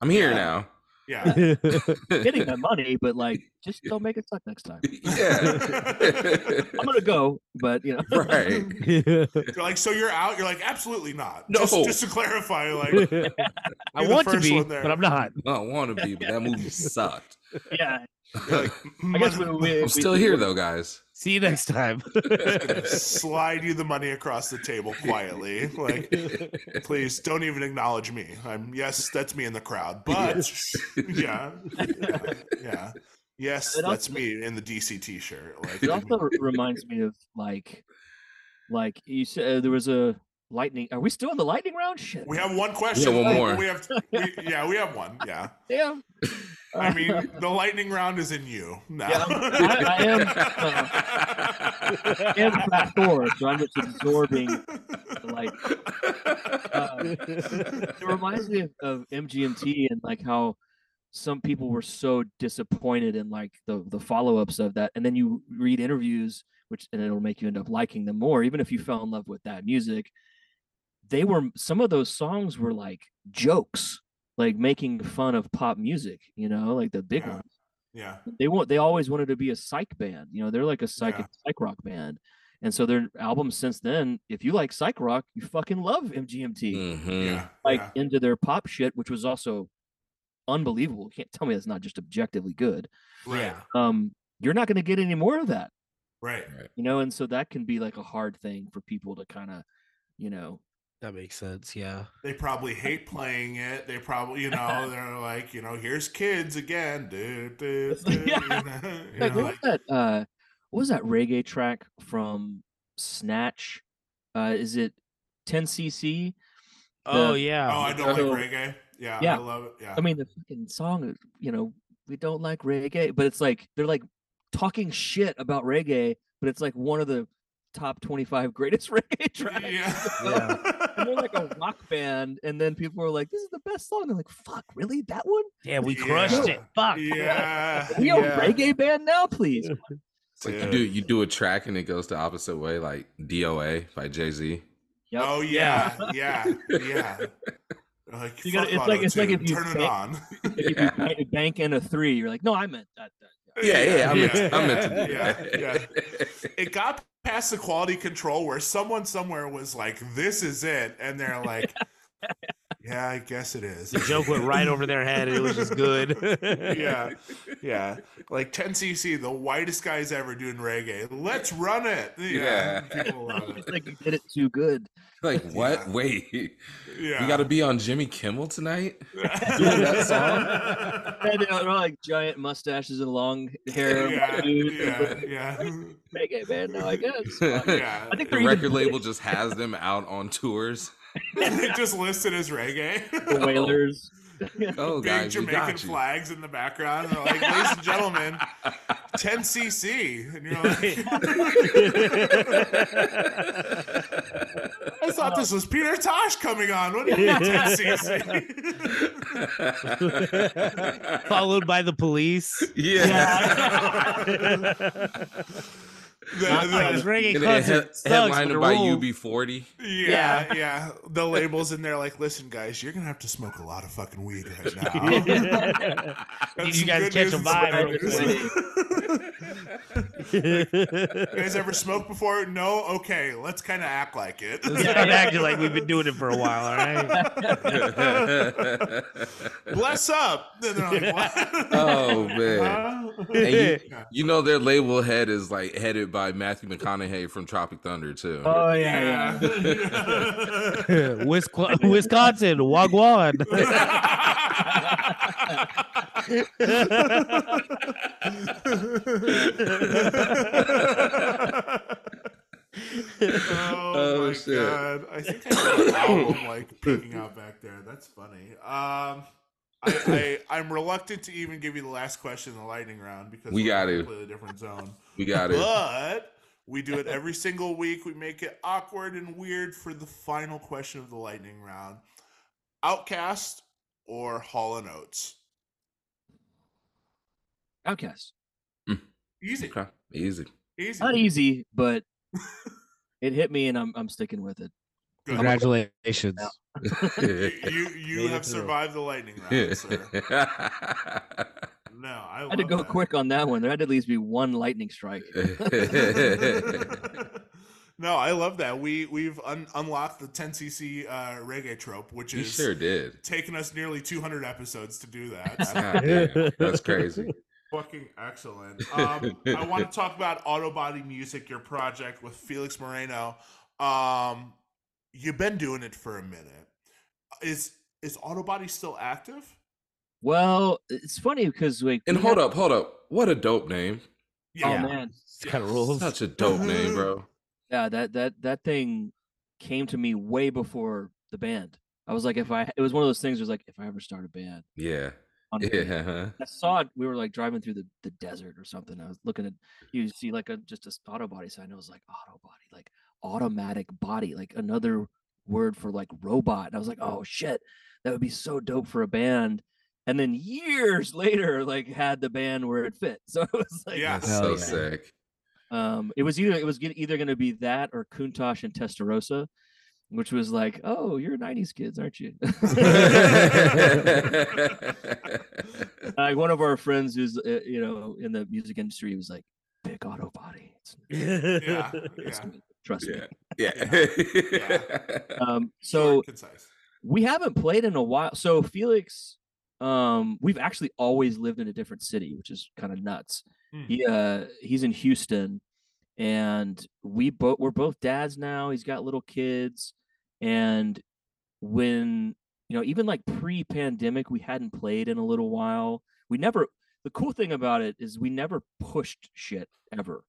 I'm here now. Yeah. *laughs* Getting my money, but like, just don't make it suck next time. *laughs* yeah. *laughs* I'm gonna go, but you know, right. You're like, so you're out? You're like, absolutely not. Just, No. just to clarify, like, I want to be, but I'm not. I don't want to be, but that movie sucked. yeah. like I guess mm, we, money- we, I'm we- still here though, guys. See you next time. *laughs* *laughs* slide you the money across the table quietly. Like, please don't even acknowledge me. I'm yes, that's me in the crowd, but yeah, *laughs* yeah, yeah. yes, It that's me in the DC T-shirt. Like, It also reminds me of like, like you said, uh, there was a lightning. Are we still in the lightning round? Shit. we have one question. Yeah, one more. We have, we, yeah, we have one. Yeah, *laughs* Damn. I mean, the lightning round is in you now. Yeah, I, I am. Uh, I am Fat Thor, so I'm just absorbing the light. Uh, it reminds me of, of MGMT and like how some people were so disappointed in like the the follow-ups of that and then you read interviews which and it'll make you end up liking them more even if you fell in love with that music they were some of those songs were like jokes like making fun of pop music you know like the big Yeah. ones yeah, they want they always wanted to be a psych band you know they're like a psych Yeah. psych rock band and so their albums since then if you like psych rock you fucking love mgmt Mhm. yeah, like yeah. into their pop shit which was also unbelievable you can't tell me that's not just objectively good right, Yeah. um you're not going to get any more of that right. you know and so that can be like a hard thing for people to kind of you know That makes sense. Yeah. They probably hate playing it. They probably, you know, they're like, you know, here's kids again. Do, do, do, you Yeah. know, *laughs* you Like, know, what like- was that uh what was that reggae track from snatch uh is it 10cc Oh, The- yeah. Oh, I don't So- like reggae. Yeah, Yeah. I love it. Yeah. I mean, the fucking song, is, you know, we don't like reggae, but it's like they're like talking shit about reggae, but it's like one of the top 25 greatest *laughs* reggae tracks. *laughs* yeah. And they're like a rock band, and then people are like, "This is the best song." They're like, "Fuck, really? That one? yeah, we crushed Yeah. it. Fuck. yeah. *laughs* We a yeah. reggae band now, please." It's like you do you do a track and it goes the opposite way, like DOA by Jay Z. Yep. Oh yeah, yeah, yeah. They're Like, You gotta- it's like- it's like if you turn it on. If you Yeah. bank, bank in a three, you're like, "No, I meant that." that. Yeah, yeah, I meant Yeah. to, I meant to do Yeah, that. yeah. It got past the quality control where someone somewhere was like, "This is it," and they're like, "Yeah, *laughs* I guess it is." The joke went right over their head. and It was just good. yeah, *laughs* yeah. Like 10cc, the whitest guys ever doing reggae. Let's run it. Yeah, Yeah. people love It's it. like you did it too good. Like what? Yeah. Wait, Yeah, you got to be on Jimmy Kimmel tonight? *laughs* doing that And they're like giant mustaches and long hair. Yeah, *laughs* yeah, yeah, Reggae band now, I guess. yeah. I think the record label just has them out on tours. *laughs* They just listed as reggae. the Wailers. *laughs* Oh, Big guys, we Jamaican got flags in the background. They're like, ladies and gentlemen, 10cc. And you're like, *laughs* I thought this was Peter Tosh coming on. What do you mean 10cc? Followed by the police. yeah. *laughs* The- Not the- Like this reggae And concert head- sucks, headlined by rules- UB40. yeah, yeah. The labels in there like, listen, guys, you're gonna have to smoke a lot of fucking weed right now. *laughs* Need *laughs* you guys catch a news and some bad vibe. you guys ever smoked before? No. Okay, let's kind of act like it. Let's start acting like we've been doing it for a while, all right? Bless up. Like. Oh, man. Huh? And you, you know their label head is like headed by Matthew McConaughey from Tropic Thunder too. Oh yeah, yeah. yeah. *laughs* Wisconsin, Wisconsin, Wagwan. oh, Oh, my shit. god! I think I got an album like peeking out back there. That's funny. Um, I, I I'm reluctant to even give you the last question in the lightning round because We we're in got a to. completely different zone. We got it. But we do it every single week. We make it awkward and weird for the final question of the lightning round. Outcast or Hall and Oates? Outcast. Hmm. Easy, Okay, easy. easy. Not easy, but it hit me, and I'm I'm sticking with it. Good. Congratulations. You *laughs* *laughs* you, you Made have survived the lightning round, sir. No, I, I had to go that. quick on that one. There had to at least be one lightning strike. *laughs* no, I love that. We we've un- unlocked the 10cc uh, reggae trope, which you is sure did. taken us nearly 200 episodes to do that. So that's crazy. fucking excellent. Um, I want to talk about Autobody Music, your project with Felix Moreno. Um, you've been doing it for a minute. Is is Autobody still active? Well, it's funny because like And we hold have- up, hold up. What a dope name. Oh Yeah. man, kind of rules. Such a dope name, *laughs* bro. yeah that that that thing came to me way before the band. I was like, if I it was one of those things. It was like, if I ever start a band, Yeah. on a band. Yeah. Uh-huh. I saw it. We were like driving through the, the desert or something. I was looking at you see like a just a auto body sign. I was like auto body, like automatic body, like another word for like robot. And I was like, oh shit, that would be so dope for a band. And then years *laughs* later, like had the band where it fit. *laughs* So it was like, Yeah. So yeah. sick. um, it was either it was either going to be that or Countach and Testarossa, which was like, oh, you're '90s kids, aren't you? *laughs* like one of our friends who's uh, you know in the music industry was like big auto body it's, Yeah, it's yeah. Me, trust me yeah. *laughs* Yeah. *laughs* um so concise. we haven't played in a while so felix um we've actually always lived in a different city which is kind of nuts Hmm. he uh he's in houston and we both we're both dads now he's got little kids and when you know even like pre-pandemic we hadn't played in a little while we never the cool thing about it is we never pushed shit ever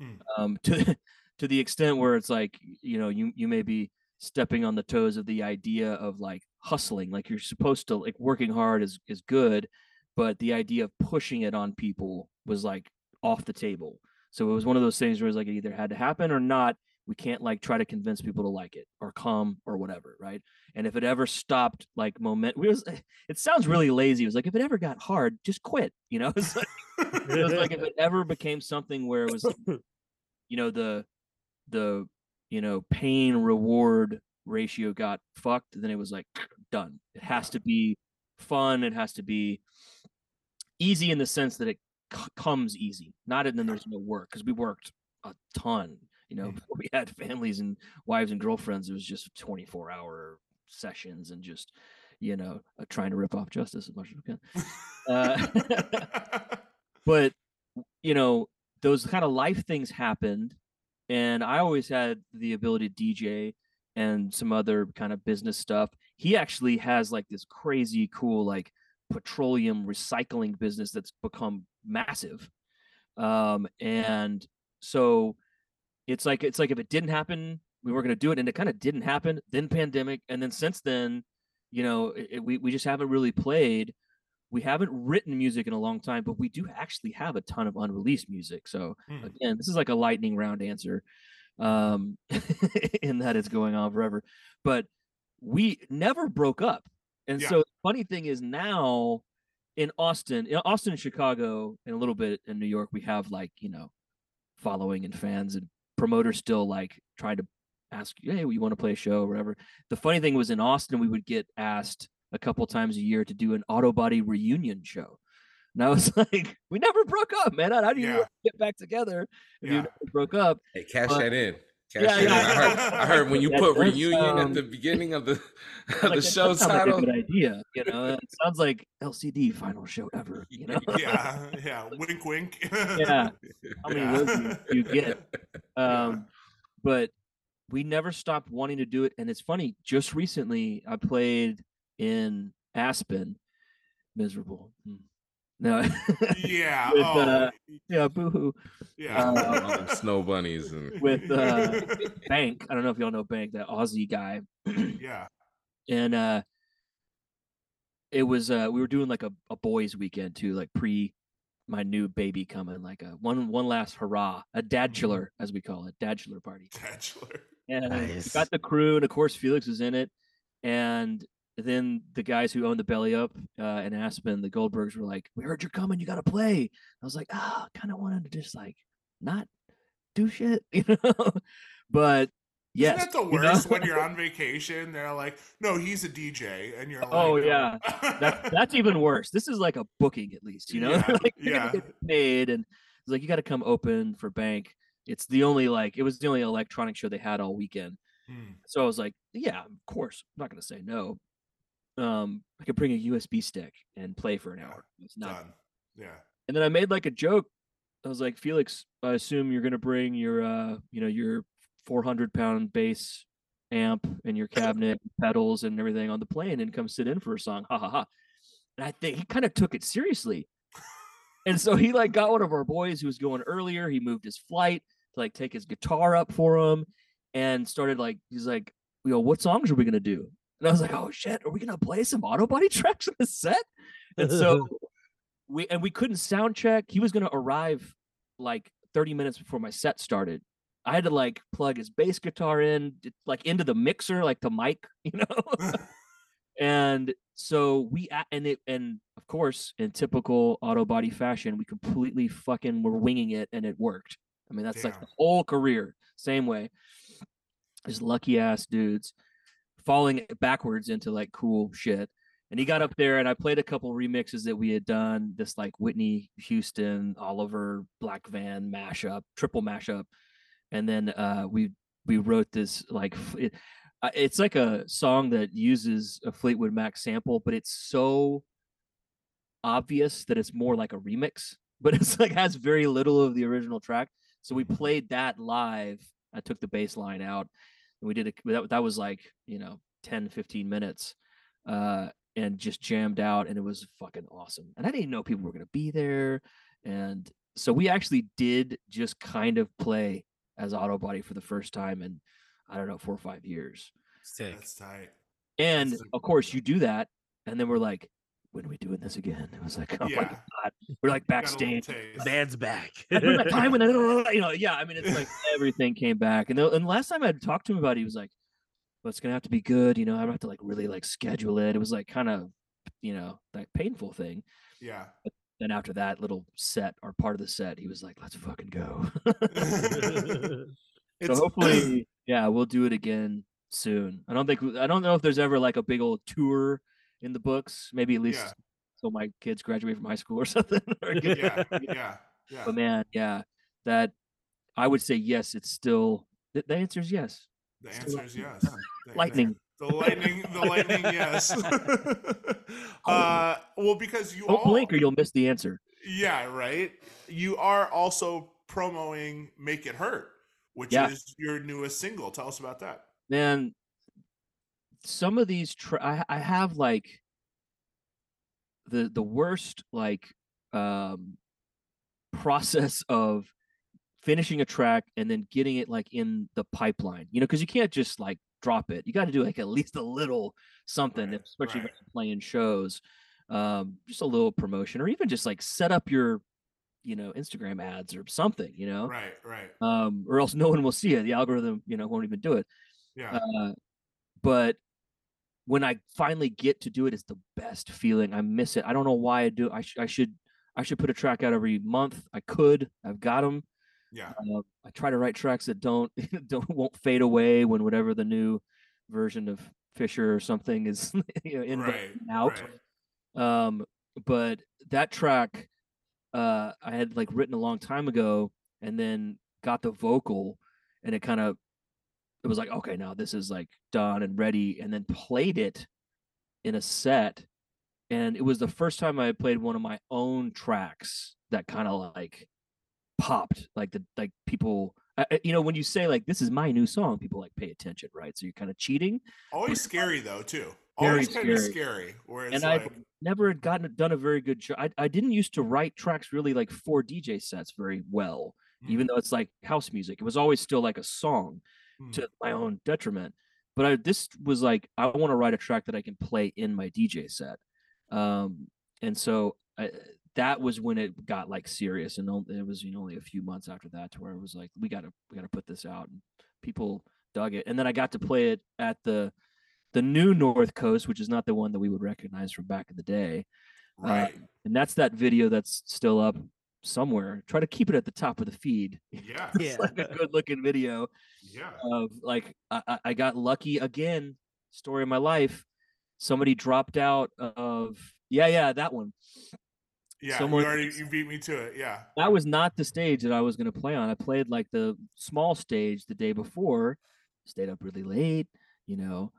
Hmm. um *laughs* to to the extent where it's like you know you you may be stepping on the toes of the idea of like hustling like you're supposed to like working hard is is good but the idea of pushing it on people was like off the table. So it was one of those things where it's like it either had to happen or not we can't like try to convince people to like it or come or whatever right? And if it ever stopped like moment we was *laughs* it sounds really lazy it was like if it ever got hard just quit you know? *laughs* It's like, it was like if it ever became something where it was *laughs* you know the the you know pain reward ratio got fucked then it was like *sniffs* done it has to be fun it has to be easy in the sense that it c- comes easy not and then there's no work because we worked a ton you know Mm. we *laughs* had families and wives and girlfriends it was just 24 hour sessions and just you know uh, trying to rip off justice as much as we can uh, *laughs* *laughs* but you know those kind of life things happened and i always had the ability to dj and some other kind of business stuff. He actually has like this crazy cool like petroleum recycling business that's become massive. Um and so it's like it's like if it didn't happen we weren't going to do it and it kind of didn't happen then pandemic and then since then you know it, it- we, we just haven't really played we haven't written music in a long time but we do actually have a ton of unreleased music so Hmm. again this is like a lightning round answer um *laughs* in that it's going on forever but we never broke up and Yeah. so the funny thing is now in austin in austin chicago and a little bit in new york we have like you know following and fans and promoters still like trying to ask, hey, you want to play a show or whatever. The funny thing was in Austin, we would get asked a couple times a year to do an Autobody reunion show. And I was *laughs* like, we never broke up, man. How do you Yeah. get back together if you Yeah. never broke up? Hey, cash But- that in. Cash Yeah, that in. I heard, I heard when you That put does reunion at the beginning of the of Like, the show does sound like title. a good idea. You know, it sounds like LCD final show ever. *laughs* You know, yeah, yeah. Wink, wink. Yeah. *laughs* how many Yeah. words you, you get? Um, but we never stopped wanting to do it. And it's funny, just recently I played in Aspen, miserable. Hmm. No, Yeah. *laughs* With, oh, uh, yeah, boohoo. yeah. uh, snow bunnies and *laughs* With uh, *laughs* Bank. I don't know if y'all know Bank, that Aussie guy. *clears throat* yeah. and uh it was uh we were doing like a, a boys weekend too like pre my new baby coming like a one one last hurrah a dadchular as we call it dadchular party Bachelor. and Nice. got the crew and of course felix was in it and then the guys who owned the belly up uh in aspen the goldbergs were like we heard you're coming you gotta play i was like ah kind of wanted to just like not do shit *laughs* you know but yes Isn't that the you know? worst when you're *laughs* on vacation? They're like, no, he's a DJ. And you're like, Oh, yeah. that's *laughs* that's even worse. This is like a booking at least, you know. Yeah, like you're gonna yeah. get paid, and it's like you got to come open for bank. It's the only like it was the only electronic show they had all weekend. Hmm. So I was like, yeah, of course, I'm not gonna say no. Um, I could bring a USB stick and play for an Yeah, hour. It's not. Done. Yeah. And then I made like a joke. I was like, Felix, I assume you're gonna bring your uh, you know, your 400 pound bass amp and your cabinet *laughs* pedals and everything on the plane and come sit in for a song. Ha ha ha. And I think he kind of took it seriously. And so he like got one of our boys who was going earlier. He moved his flight to like take his guitar up for him and started like he's like, you know, what songs are we gonna do? And I was like, oh shit, are we gonna play some Autobody *laughs* tracks in the set? And so *laughs* we and we couldn't sound check. He was gonna arrive like 30 minutes before my set started. I had to like plug his bass guitar in, like into the mixer, like the mic, *laughs* you know. and so we and it and of course in typical Autobody fashion, we completely fucking were winging it and it worked. I mean, that's like the whole career, same way. Just lucky ass dudes falling backwards into like cool shit. And he got up there and I played a couple remixes that we had done, this like Whitney Houston, Oliver, Black Van mashup, triple mashup. And then uh we we wrote this like it, uh, it's like a song that uses a Fleetwood Mac sample, but it's so obvious that it's more like a remix, but *laughs* it's like has very little of the original track. So we played that live. I took the bass line out and we did it. That, that was like, you know, 10, 15 minutes uh, and just jammed out. And it was fucking awesome. And I didn't know people were going to be there. And so we actually did just kind of play as Autobody for the first time in, I don't know, four or five years. Sick. That's tight. And That's of course, you do that. And then we're like, when are we doing this again? It was like, *laughs* oh my God. We're like Got a little backstage. taste. Band's back. I remember that time when *laughs* I, *laughs* you know, yeah, I mean, it's like everything came back. And the, and the last time I talked to him about it, he was like, well, it's gonna have to be good, you know. I have to like really like schedule it. It was like kind of, you know, that painful thing. Yeah. Then after that little set or part of the set, he was like, let's fucking go. so hopefully, *clears throat* yeah, we'll do it again soon. I don't think I don't know if there's ever like a big old tour in the books. Maybe at least Yeah. so my kids graduate from high school or *laughs* something. or yeah, *laughs* yeah, yeah. But man, yeah, that I would say yes. It's still the, the answer is yes. The answer is yes. *laughs* Lightning. The lightning, the lightning, yes. uh, well, because you Don't all, blink or you'll miss the answer. yeah, right. You are also promoting "Make It Hurt," which Yeah. is your newest single. Tell us about that. Man, some of these tra- I, I have like the the worst like um process *laughs* of finishing a track and then getting it like in the pipeline you know because you can't just like drop it you got to do like at *laughs* least a little something Right, especially right. playing shows um just a little promotion or even just like set up your you know instagram ads or something you know Right, right. um or else no one will see it the algorithm you know won't even do it Yeah, uh, but when I finally get to do it, it's the best feeling. I miss it. I don't know why I do. I, sh- I should I should put a track out every month. I could. I've got them, Yeah. Uh, I try to write tracks that don't *laughs* don't won't fade away when whatever the new version of Fisher or something is *laughs* you know in right. out. right. Um, but that track, uh, I had like written a long time ago, and then got the vocal, and it kind of, it was like, okay, now this is like done and ready, and then played it in a set, and it was the first time I played one of my own tracks that kind of like popped, like the like people. I- I- You know, when you say like this is my new song, people like pay attention, right? So you're kind of cheating. Always scary though too. Always kind of scary. scary. Where it's And I've never had gotten done a very good job. I, I didn't used to write tracks really like for DJ sets very well, even mm, though it's like house music. It was always still like a song mm, to my own detriment. But I, this was like I want to write a track that I can play in my DJ set, um, and so I, that was when it got like serious. And it was you know only a few months after that to where it was like we gotta we gotta put this out, and people dug it. And then I got to play it at the the new North Coast, which is not the one that we would recognize from back in the day right. and that's that video that's still up somewhere. Try to keep it at the top of the feed. *laughs* yeah. Yeah. Like a good looking video Yeah. of like I, I- I got lucky again. Story of my life. Somebody dropped out of yeah yeah that one. Yeah. someone- you already you beat me to it. Yeah. That was not the stage that I was going to play on. I played like the small stage the day before. Stayed up really late, you know,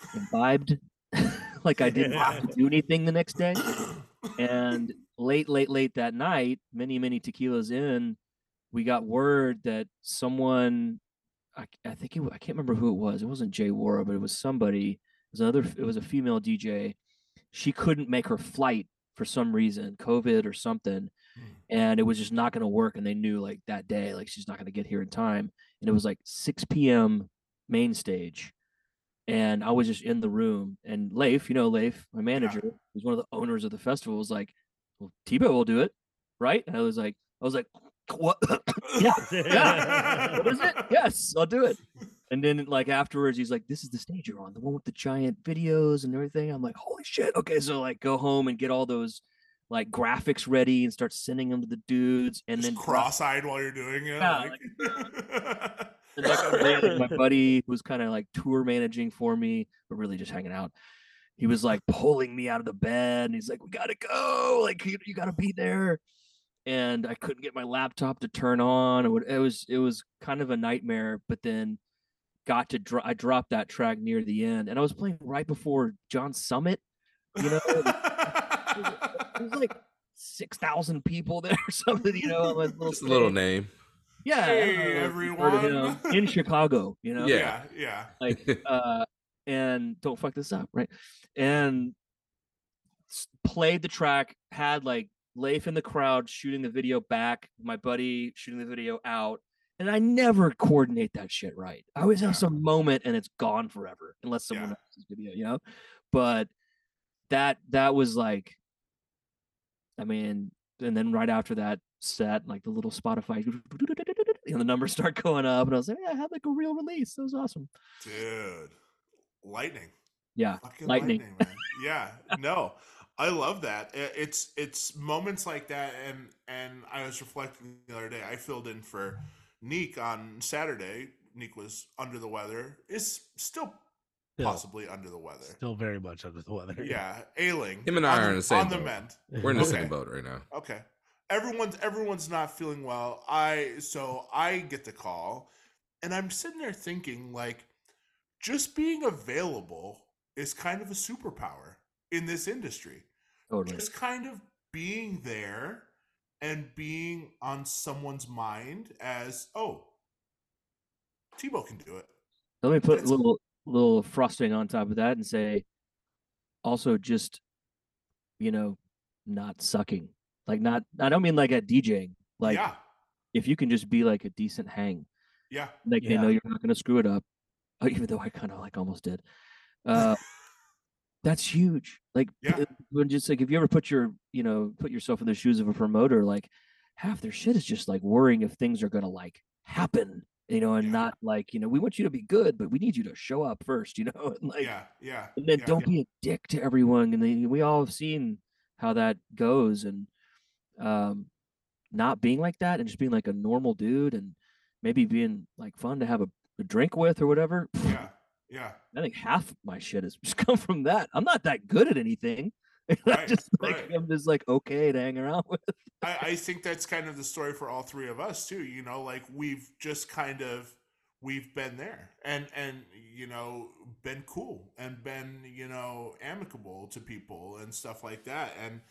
*laughs* imbibed *laughs* like I didn't have to do anything the next day. *coughs* And late, late, late that night, many, many tequilas in, we got word that someone, I, I think it, I can't remember who it was. It wasn't J. Worra, but it was somebody. It was another. It was a female DJ. She couldn't make her flight for some reason, COVID or something, hmm. and it was just not going to work. And they knew like that day, like she's not going to get here in time. And it was like 6 p.m. main stage, and I was just in the room. And Leif, you know Leif, my manager, who's one of the owners of the festival, was like, "Well, Thibault will do it, right?" And I was like, "I was like, what? *laughs* yeah, yeah. what is it? *laughs* Yes, I'll do it." And then like afterwards, he's like, "This is the stage you're on, the one with the giant videos and everything." I'm like, "Holy shit!" Okay, so like go home and get all those like graphics ready and start sending them to the dudes, and Just then cross-eyed while you're doing it. Yeah, like- the *laughs* like, my buddy who's kind of like tour managing for me, but really just hanging out. He was like pulling me out of the bed, and he's like, "We gotta go! Like you, you gotta be there." And I couldn't get my laptop to turn on. It, was it was kind of a nightmare. But then got to dro- I dropped that track near the end, and I was playing right before John Summit. You know, it was like six thousand people there or something. You know, on little Just a little name. Yeah, I Hey, don't know if you've heard of everyone. in Chicago. You know, Yeah. yeah, yeah. like uh and don't fuck this up right? And played the track had like Leif in the crowd shooting the video back my buddy shooting the video out and i never coordinate that shit right. I always have some moment and it's gone forever unless someone Yeah. else's video you know? But that that was like i mean and then right after that set like the little spotify and the numbers start *laughs* going up and i was like yeah, i had like a real release. That was awesome. Dude. Lightning. yeah Fucking Lightning. lightning, man. Yeah. No. I love that. It's it's moments like that and and I was reflecting the other day. I filled in for Neek on Saturday. Neek was under the weather. Is still Still, possibly under the weather. still very much under the weather. Yeah, ailing. Him and I on are the- in the same on the boat. mend. *laughs* We're in the Okay. same boat right now. Okay. Everyone's everyone's not feeling well. I so I get the call and I'm sitting there thinking like just being available is kind of a superpower in this industry. totally Just kind of being there and being on someone's mind as, oh, Thibault can do it. Let me put a little little frosting on top of that and say, also just, you know, not sucking. Like not. I don't mean like at DJing. Like yeah. if you can just be like a decent hang, Yeah. like they know you're not going to screw it up. Uh, Even though I kind of like almost did. *laughs* Uh, that's huge. Like Yeah. when just like if you ever put your you know put yourself in the shoes of a promoter, like half their shit is just like worrying if things are going to like happen. You know, and Yeah. not like, you know, we want you to be good, but we need you to show up first, *laughs* you know, and like, yeah. Yeah. and then yeah. don't be a dick to everyone. And then we all have seen how that goes. And um, not being like that and just being like a normal dude and maybe being like fun to have a drink with or whatever. Yeah. Yeah. I think half my shit has *laughs* just come from that. I'm not that good at anything. *laughs* Right, just like right. I'm just like okay to hang around *laughs* with. I, I think that's kind of the story for all three of us too. You know, like we've just kind of we've been there and and you know been cool and been you know amicable to people and stuff like that. And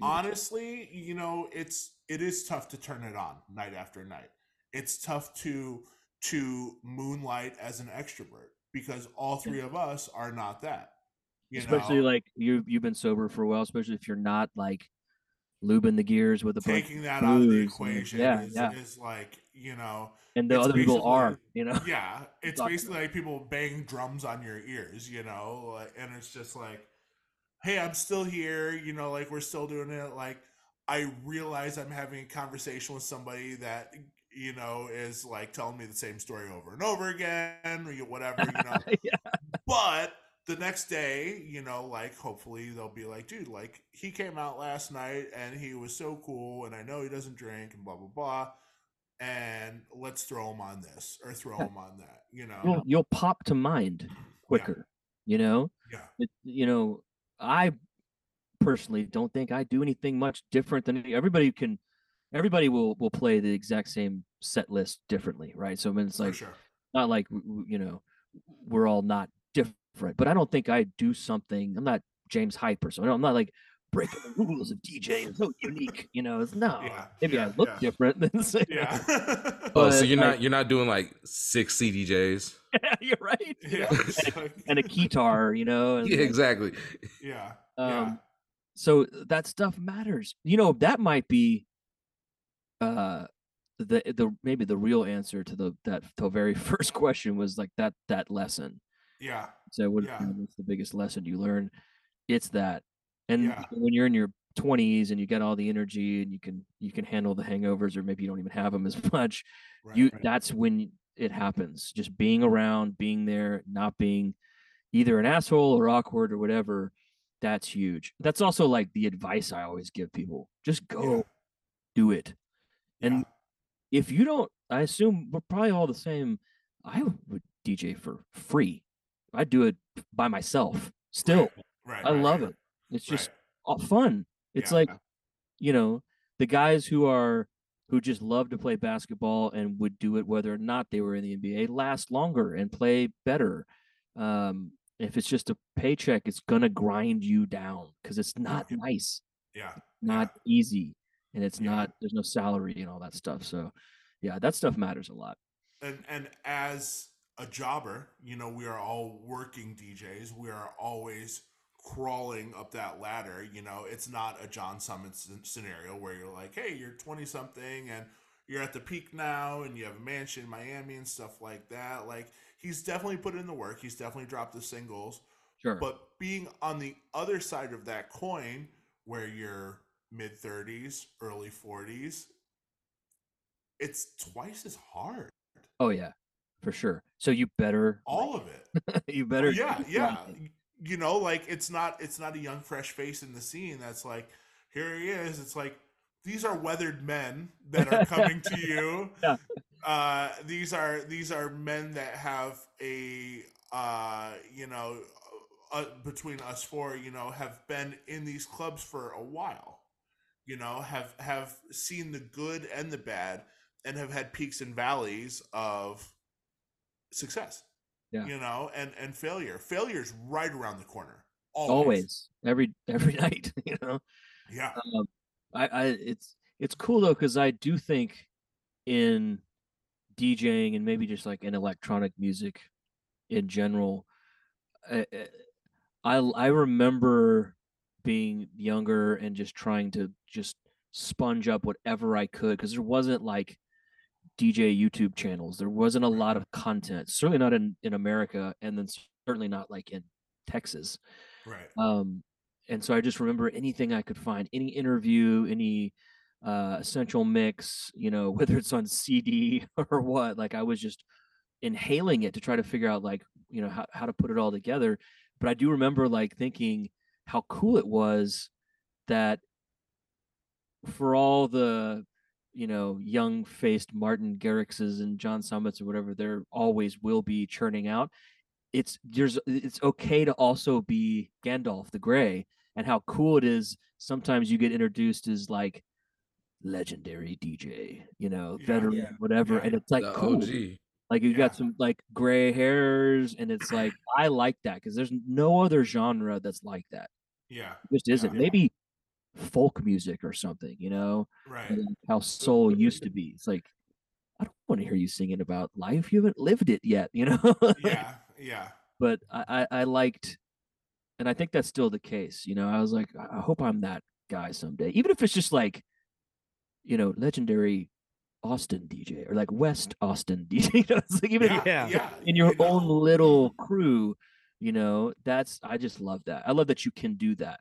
honestly, you know, it's it is tough to turn it on night after night. It's tough to to moonlight as an extrovert because all three of us are not that. You especially know, like you you've been sober for a while, especially if you're not like lubing the gears with a taking that out of the equation yeah, is, yeah. is like you know and the other people are, you know. yeah *laughs* it's basically like people bang drums on your ears you know and it's just like hey i'm still here you know like we're still doing it like i realize i'm having a conversation with somebody that you know is like telling me the same story over and over again or whatever you know *laughs* yeah. but the next day, you know, like hopefully they'll be like, dude, like he came out last night and he was so cool, and I know he doesn't drink and blah blah blah, and let's throw him on this or throw Yeah. *laughs* him on that, you know? You'll, you'll pop to mind quicker, you know. yeah, It, you know, I personally don't think I do anything much different than everybody can. Everybody will will play the exact same set list differently, right? So I mean, it's like sure. not like w- w- you know we're all not different but i don't think i do something i'm not james hype or something i'm not like breaking the rules of djing so *laughs* unique you know it's no Yeah, maybe yeah, i look yeah. different than say Yeah, *laughs* Oh, so you're like- not you're not doing like six CDJs? *laughs* you're right you yeah, know? it's like- and a guitar you know Yeah, like, exactly. yeah, um yeah. so that stuff matters you know that might be uh the eh, the maybe the real answer to the that the very *laughs* first question was like that that lesson yeah, So what Yeah. what's the biggest lesson you learn? It's that. And Yeah. when you're in your 20s and you get all the energy and you can you can handle the hangovers or maybe you don't even have them as *laughs* much, right, you right. that's when it happens. Just being around, being there, not being either an asshole or awkward or whatever, that's huge. That's also like the advice I always give people. Just go Yeah. do it. And. If you don't, I assume we're probably all the same. I would DJ for free. I'd do it by myself. Still, right, I love right, it. It's just right. fun. It's Yeah. like, you know, the guys who are who just love to play basketball and would do it whether or not they were in the NBA last longer and play better. Um, if it's just a paycheck, it's gonna grind you down because it's not nice, yeah, not easy, and it's Yeah. not. There's no salary and all that stuff. So, yeah, that stuff matters a lot. and and as a jobber, you know, we are all working DJs. We are always crawling up that ladder. You know, it's not a John Summit scenario where you're like, hey, you're 20 something and you're at the peak now and you have a mansion in Miami and stuff like that. Like, he's definitely put in the work. He's definitely dropped the singles. Sure. But being on the other side of that coin, where you're mid 30s, early 40s, it's twice as hard. oh yeah, for sure. So you better All of it. *laughs* you better yeah, *laughs* yeah. You know, like it's not it's not a young fresh face in the scene that's like, here he is. It's like these are weathered men that are coming to you. *laughs* Yeah. Uh these are these are men that have a uh you know uh, between us four, you know, have been in these clubs for a while. You know, have have seen the good and the bad and have had peaks and valleys of success Yeah. you know and and failure failure's right around the corner always, always every every *laughs* night. You know. yeah um, I, I it's it's cool though because I do think in DJing and maybe just like in electronic music in general, I I, I remember being younger and just trying to just sponge up whatever I could because there wasn't like DJ YouTube channels. There wasn't a lot of content. Certainly not in in America, and then certainly not like in Texas. right Um, and so I just remember anything I could find, any interview, any uh, essential mix, you know, *laughs* whether it's on CD *laughs* or what. Like I was just inhaling it to try to figure out, like, you know, how, how to put it all together. But I do remember like thinking how cool it was that for all the you know young faced Martin Garrixes and John Summits or whatever there always will be churning out. It's there's it's okay to also be Gandalf the Grey and how cool it is. Sometimes you get introduced as like legendary DJ, you know, Yeah. veteran, Yeah. whatever, Yeah. and it's like the cool. OG. Like you Yeah. got some like gray hairs, and it's like I like that because there's no other genre that's like that. Yeah, It just isn't. Yeah. Maybe folk music or something, you know, right. like how soul used to be. It's like I don't want to hear you singing about life. You haven't lived it yet, you know. *laughs* Yeah, yeah, but I, I I liked, and I think that's still the case. You know, I was like, I I hope I'm that guy someday, even if it's just like, you know, legendary Austin DJ or like West Austin DJ. *laughs* You know, like even yeah, Yeah. yeah. in your you know? own little crew, you know, that's I just love that. I love that you can do that.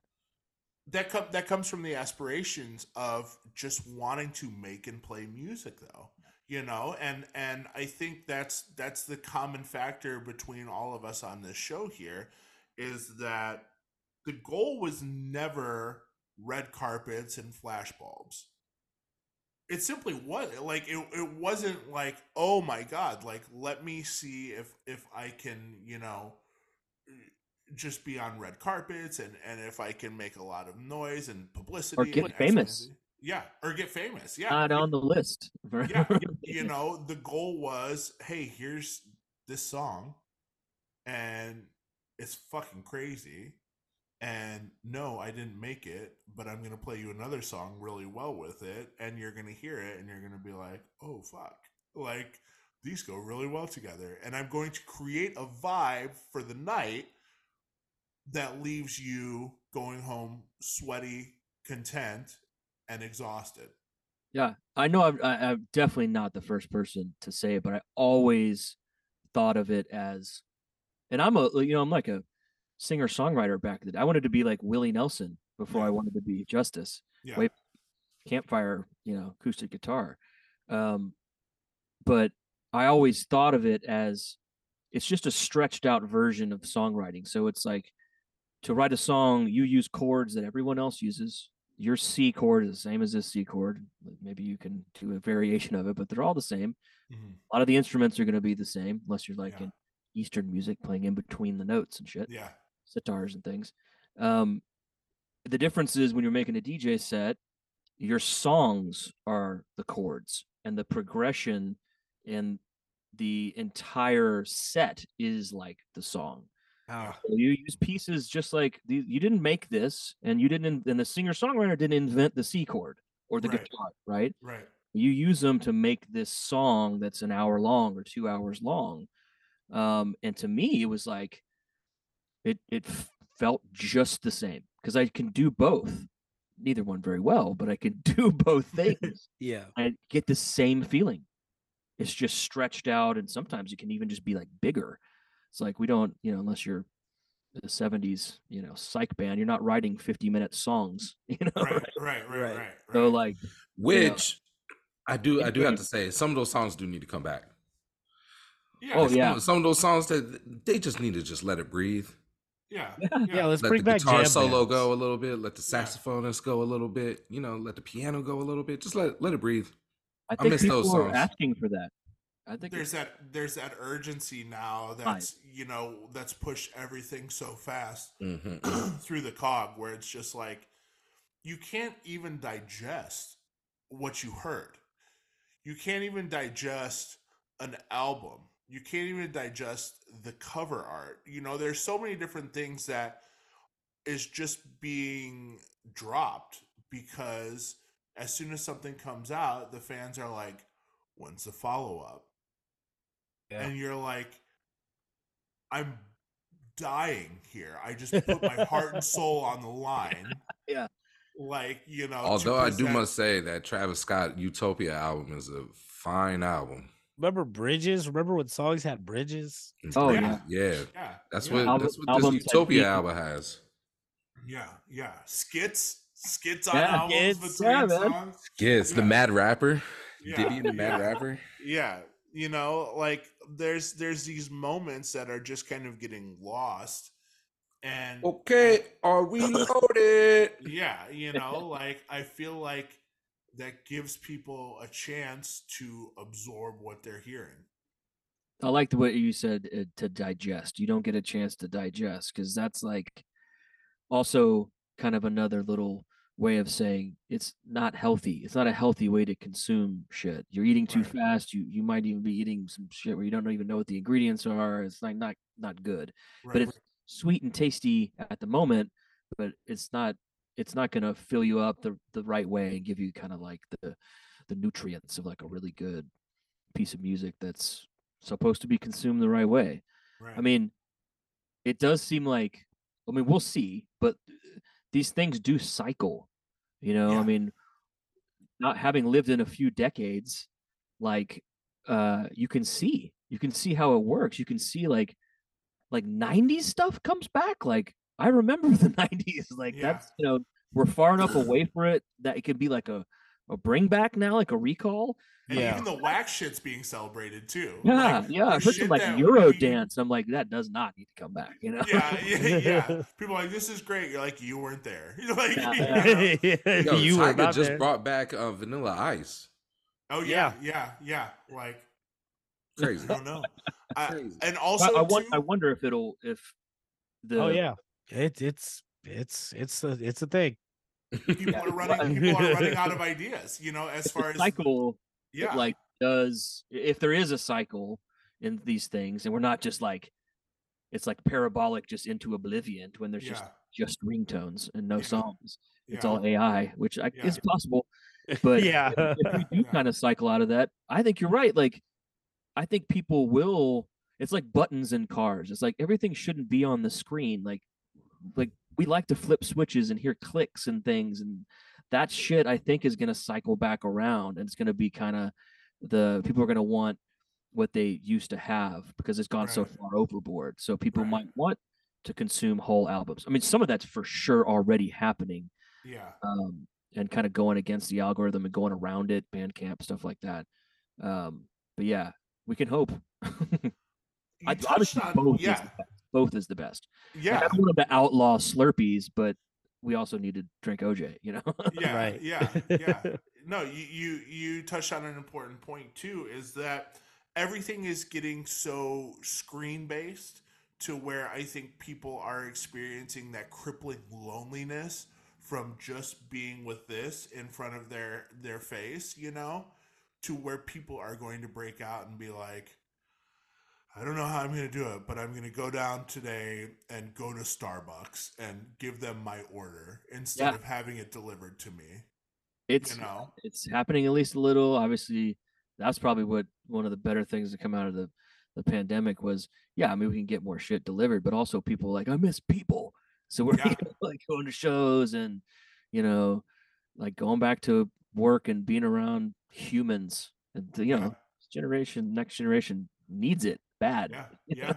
that com- that comes from the aspirations of just wanting to make and play music though you know and and i think that's that's the common factor between all of us on this show here is that the goal was never red carpets and flash bulbs it simply was like it, it wasn't like oh my god like let me see if if i can you know just be on red carpets and and if I can make a lot of noise and publicity or get famous. Yeah, or get famous. Yeah. Not on the list. *laughs* yeah, *laughs* you know, the goal was, hey, here's this song and it's fucking crazy. And no, I didn't make it, but I'm going to play you another song really well with it and you're going to hear it and you're going to be like, "Oh fuck." Like these go really well together and I'm going to create a vibe for the night that leaves you going home sweaty, content, and exhausted. Yeah, I know. I'm, I, I'm definitely not the first person to say it, but I always thought of it as, and I'm a, you know, I'm like a singer songwriter back then. I wanted to be like Willie Nelson before I wanted to be Justice. Yeah. Campfire, you know, acoustic guitar. Um, but I always thought of it as it's just a stretched out version of songwriting. So it's like to write a song, you use chords that everyone else uses. Your C chord is the same as this C chord. Maybe you can do a variation of it, but they're all the same. Mhm. A lot of the instruments are going to be the same, unless you're like Yeah. in Eastern music playing in between the notes and shit, Yeah. sitars and things. Um, the difference is when you're making a DJ set, your songs are the chords, and the progression in the entire set is like the song. Ah, So you use pieces just like the, you didn't make this, and you didn't, and the singer songwriter didn't invent the C chord or the Right. guitar, right? Right. You use them to make this song that's an hour long or two hours long. Um, and to me, it was like it it felt just the same because I can do both. Neither one very well, but I can *laughs* do both *laughs* things. yeah. I get the same feeling. It's just stretched out, and sometimes it can even just be like bigger. It's like we don't, you know, unless you're the '70s, you know, psych band, you're not writing 50 minute songs, *laughs* you know. Right. Right. Right. Right. Right. right. So like, Which I do I do have to say some of those songs do need to come back. yeah. Oh, yeah. Some, of those songs that they just need to just let it breathe. Yeah. *laughs* Yeah. Yeah, let's Let bring the back guitar jam solo bands. go a little bit, let the saxophonist go a little bit, you know, let the piano go a little bit. Just let let it breathe. I think miss people those are asking for that. I think There's that there's that urgency now that's you know that's pushed everything so fast *clears throat* Mhm. through the cog where it's just like you can't even digest what you heard. You can't even digest an album. You can't even digest the cover art. You know, there's so many different things that is just being dropped because as soon as something comes out, the fans are like, when's the follow up? Yeah. And you're like, I'm dying here. I just *laughs* put my heart and soul on the line. Yeah. Like, you know. to Although I do present- must say that Travis Scott Utopia album is a fine album. Remember bridges? Remember when songs had bridges? Oh, yeah. yeah. Yeah. That's yeah, what Album- that's what this Utopia people. album has. Yeah, yeah. Skits, skits on Yeah, albums skits. between Yeah, man. songs. Yes, the Mad Rapper. Yeah, Diddy and the Mad yeah. Rapper. Yeah, you know, like there's there's these moments that are just kind of getting lost, and Okay, are we *laughs* loaded? yeah, you know, *laughs* like I feel like that gives people a chance to absorb what they're hearing. I like the way you said uh, to digest. You don't get a chance to digest because that's like also kind of another little way of saying it's not healthy. It's not a healthy way to consume shit. You're eating too Right. fast. You you might even be eating some shit where you don't even know what the ingredients are. It's like not not good. Right. But it's sweet and tasty at the moment, but it's not it's not gonna fill you up the the right way and give you kind of like the the nutrients of like a really good piece of music that's supposed to be consumed the right way. right. I mean, it does seem like I mean, we'll see, but these things do cycle. You know, Yeah. I mean, not having lived in a few decades, like uh you can see, you can see how it works. You can see like like 90s stuff comes back. Like I remember *laughs* the 90s. Like Yeah. that's you know, we're far enough *laughs* away for it that it could be like a a bring back now, like a recall. And Yeah. even the wax shit's being celebrated too. Yeah, Like, yeah. the I've heard some like that Euro we- dance. I'm like, that does not need to come back, you know? Yeah, *laughs* yeah, yeah. People are like, this is great. You're like, you weren't there. You're *laughs* like, Yeah, you know? Yeah, Yo, you were just there. brought back uh, Vanilla Ice. oh yeah, yeah, yeah. Like, Crazy. I don't know. I, and also, I, won- too- I wonder if it'll if the Oh yeah, it, it's it's it's a it's a thing. people are running. People are running out of ideas. You know, as far as cycle yeah, like does if there is a cycle in these things and we're not just like it's like parabolic just into oblivion when there's yeah, just just ringtones and no Yeah. songs it's yeah. all ai which I, Yeah. is possible *laughs* but yeah, if we do *laughs* Yeah. kind of cycle out of that i think you're right like i think people will it's like buttons in cars it's like everything shouldn't be on the screen like like we like to flip switches and hear clicks and things and that shit i think is going to cycle back around and it's going to be kind of the people are going to want what they used to have because it's gone so far overboard so people Right. might want to consume whole albums i mean some of that's for sure already happening yeah. um, and kind of going against the algorithm and going around it, Bandcamp stuff like that. Um, but yeah, we can hope. *laughs* I obviously on both is yeah, the best. both is the best. Like, yeah, I don't want to outlaw Slurpees, but we also need to drink OJ. You know, *laughs* yeah, right. yeah, yeah. No, you you you touched on an important point too. Is that everything is getting so screen based to where I think people are experiencing that crippling loneliness from just being with this in front of their their face. You know, to where people are going to break out and be like. I don't know how I'm going to do it, but I'm going to go down today and go to Starbucks and give them my order instead Yeah. of having it delivered to me. it's You know, it's happening at least a little. Obviously, that's probably what one of the better things to come out of the the pandemic was. Yeah, I mean, we can get more shit delivered, but also people like I miss people, so we're *laughs* Yeah. like going to shows and you know, like going back to work and being around humans. And you know, this generation, next generation needs it bad. yeah, *laughs* yeah.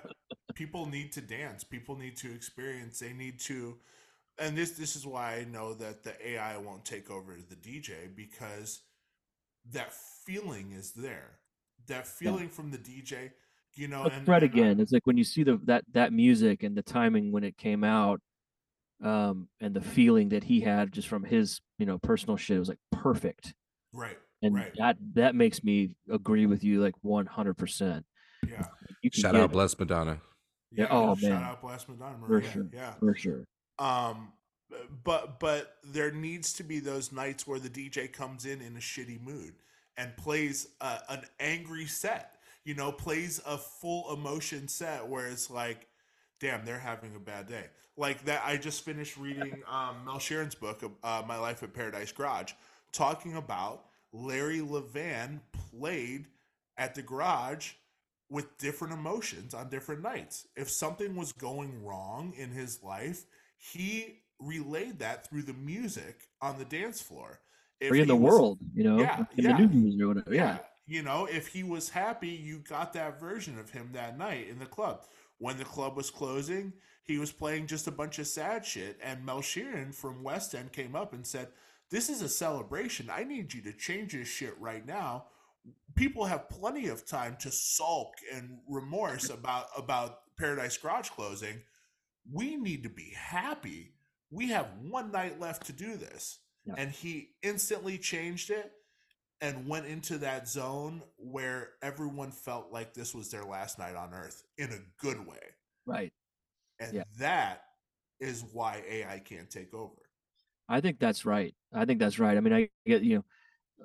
People need to dance. People need to experience. They need to, and this this is why I know that the AI won't take over the DJ because that feeling is there. That feeling from the DJ, you know. But and, Fred and I- again. It's like when you see the that that music and the timing when it came out, um, and the feeling that he had just from his you know personal shit it was like perfect, right, and right, that that makes me agree with you like one hundred percent. Yeah, Shout out Blessed Madonna. Yeah, yeah. oh, shout man. out Blast Madonna, For sure. Yeah, for sure. Um, but but there needs to be those nights where the DJ comes in in a shitty mood and plays a, an angry set. You know, plays a full emotion set where it's like, damn, they're having a bad day. Like that. I just finished reading um, Mel Cheren's book, uh, My Life at Paradise Garage, talking about Larry Levan played at the garage with different emotions on different nights. If something was going wrong in his life, he relayed that through the music on the dance floor. If Or in the was- world, you know, Yeah, yeah. the news or whatever. Yeah. You know, if he was happy, you got that version of him that night in the club. When the club was closing, he was playing just a bunch of sad shit. And Mel Cheren from West End came up and said, This is a celebration. I need you to change this shit right now. People have plenty of time to sulk and remorse about about Paradise Garage closing. We need to be happy. We have one night left to do this. Yeah. and he instantly changed it and went into that zone where everyone felt like this was their last night on earth in a good way. Right. And Yeah. that is why AI can't take over. I think that's right. I think that's right. I mean, I get you know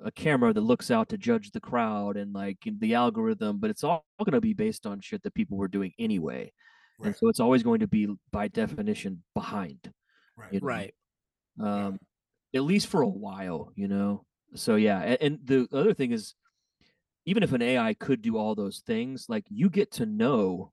a camera that looks out to judge the crowd and like the algorithm, but it's all going to be based on shit that people were doing anyway, and so it's always going to be by definition behind. Right. you know? Right. um, at least for a while, you know. So yeah, and, and the other thing is, even if an AI could do all those things, like you get to know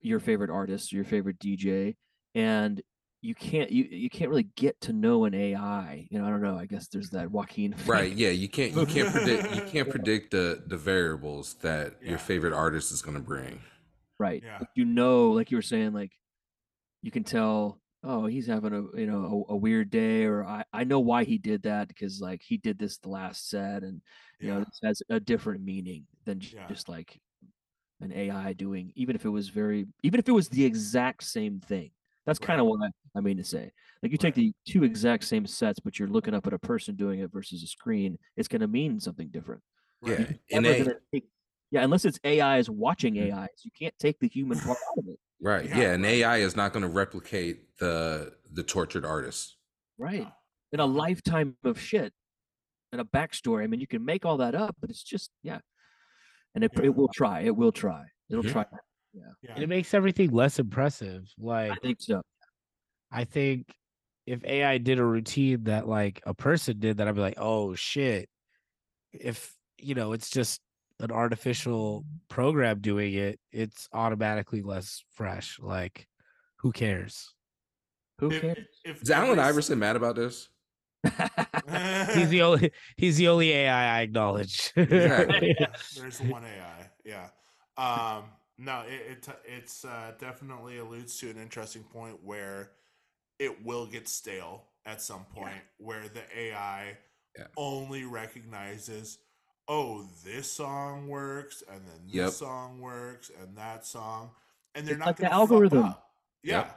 your favorite artist, your favorite DJ, and you can't you you can't really get to know an AI. You know, I don't know. I guess there's that Joaquin. Right. Yeah. You can't. You can't predict. You *laughs* can't predict the the variables that Yeah. your favorite artist is going to bring. Right. Yeah. Like, You know, like you were saying, like you can tell. Oh, he's having a you know a, a weird day, or I I know why he did that because like he did this the last set, and you know this has a different meaning than j- Yeah. just like an AI doing. Even if it was very, even if it was the exact same thing. That's kind of what I, I mean to say. Like you take Right. the two exact same sets, but you're looking up at a person doing it versus a screen. It's going to mean something different. Yeah. And never they, take- yeah, unless it's AIs watching Mhm. AIs, you can't take the human part out of it. right. Yeah, Yeah. And. AI is not going to replicate the the tortured artist. Right. In a lifetime of shit and a backstory. I mean, you can make all that up, but it's just, yeah. And it, Yeah. it will try. It will try. It'll Mhm. try. Yeah. And it makes everything less impressive. Like I think so. I think if AI did a routine that like a person did, that I'd be like, oh shit. If you know, it's just an artificial program doing it, it's automatically less fresh. Like, who cares? Who If- cares? if Is Allen every Iverson mad about this? *laughs* He's the only he's the only AI I acknowledge. Exactly. *laughs* Yeah, There's one AI. Yeah. Um, no, it, it it's uh, definitely alludes to an interesting point where it will get stale at some point, where the AI Yeah. only recognizes, oh, this song works, and then this Yep. song works, and that song, and they're It's not like the gonna algorithm. Fuck up. Yeah. Yep.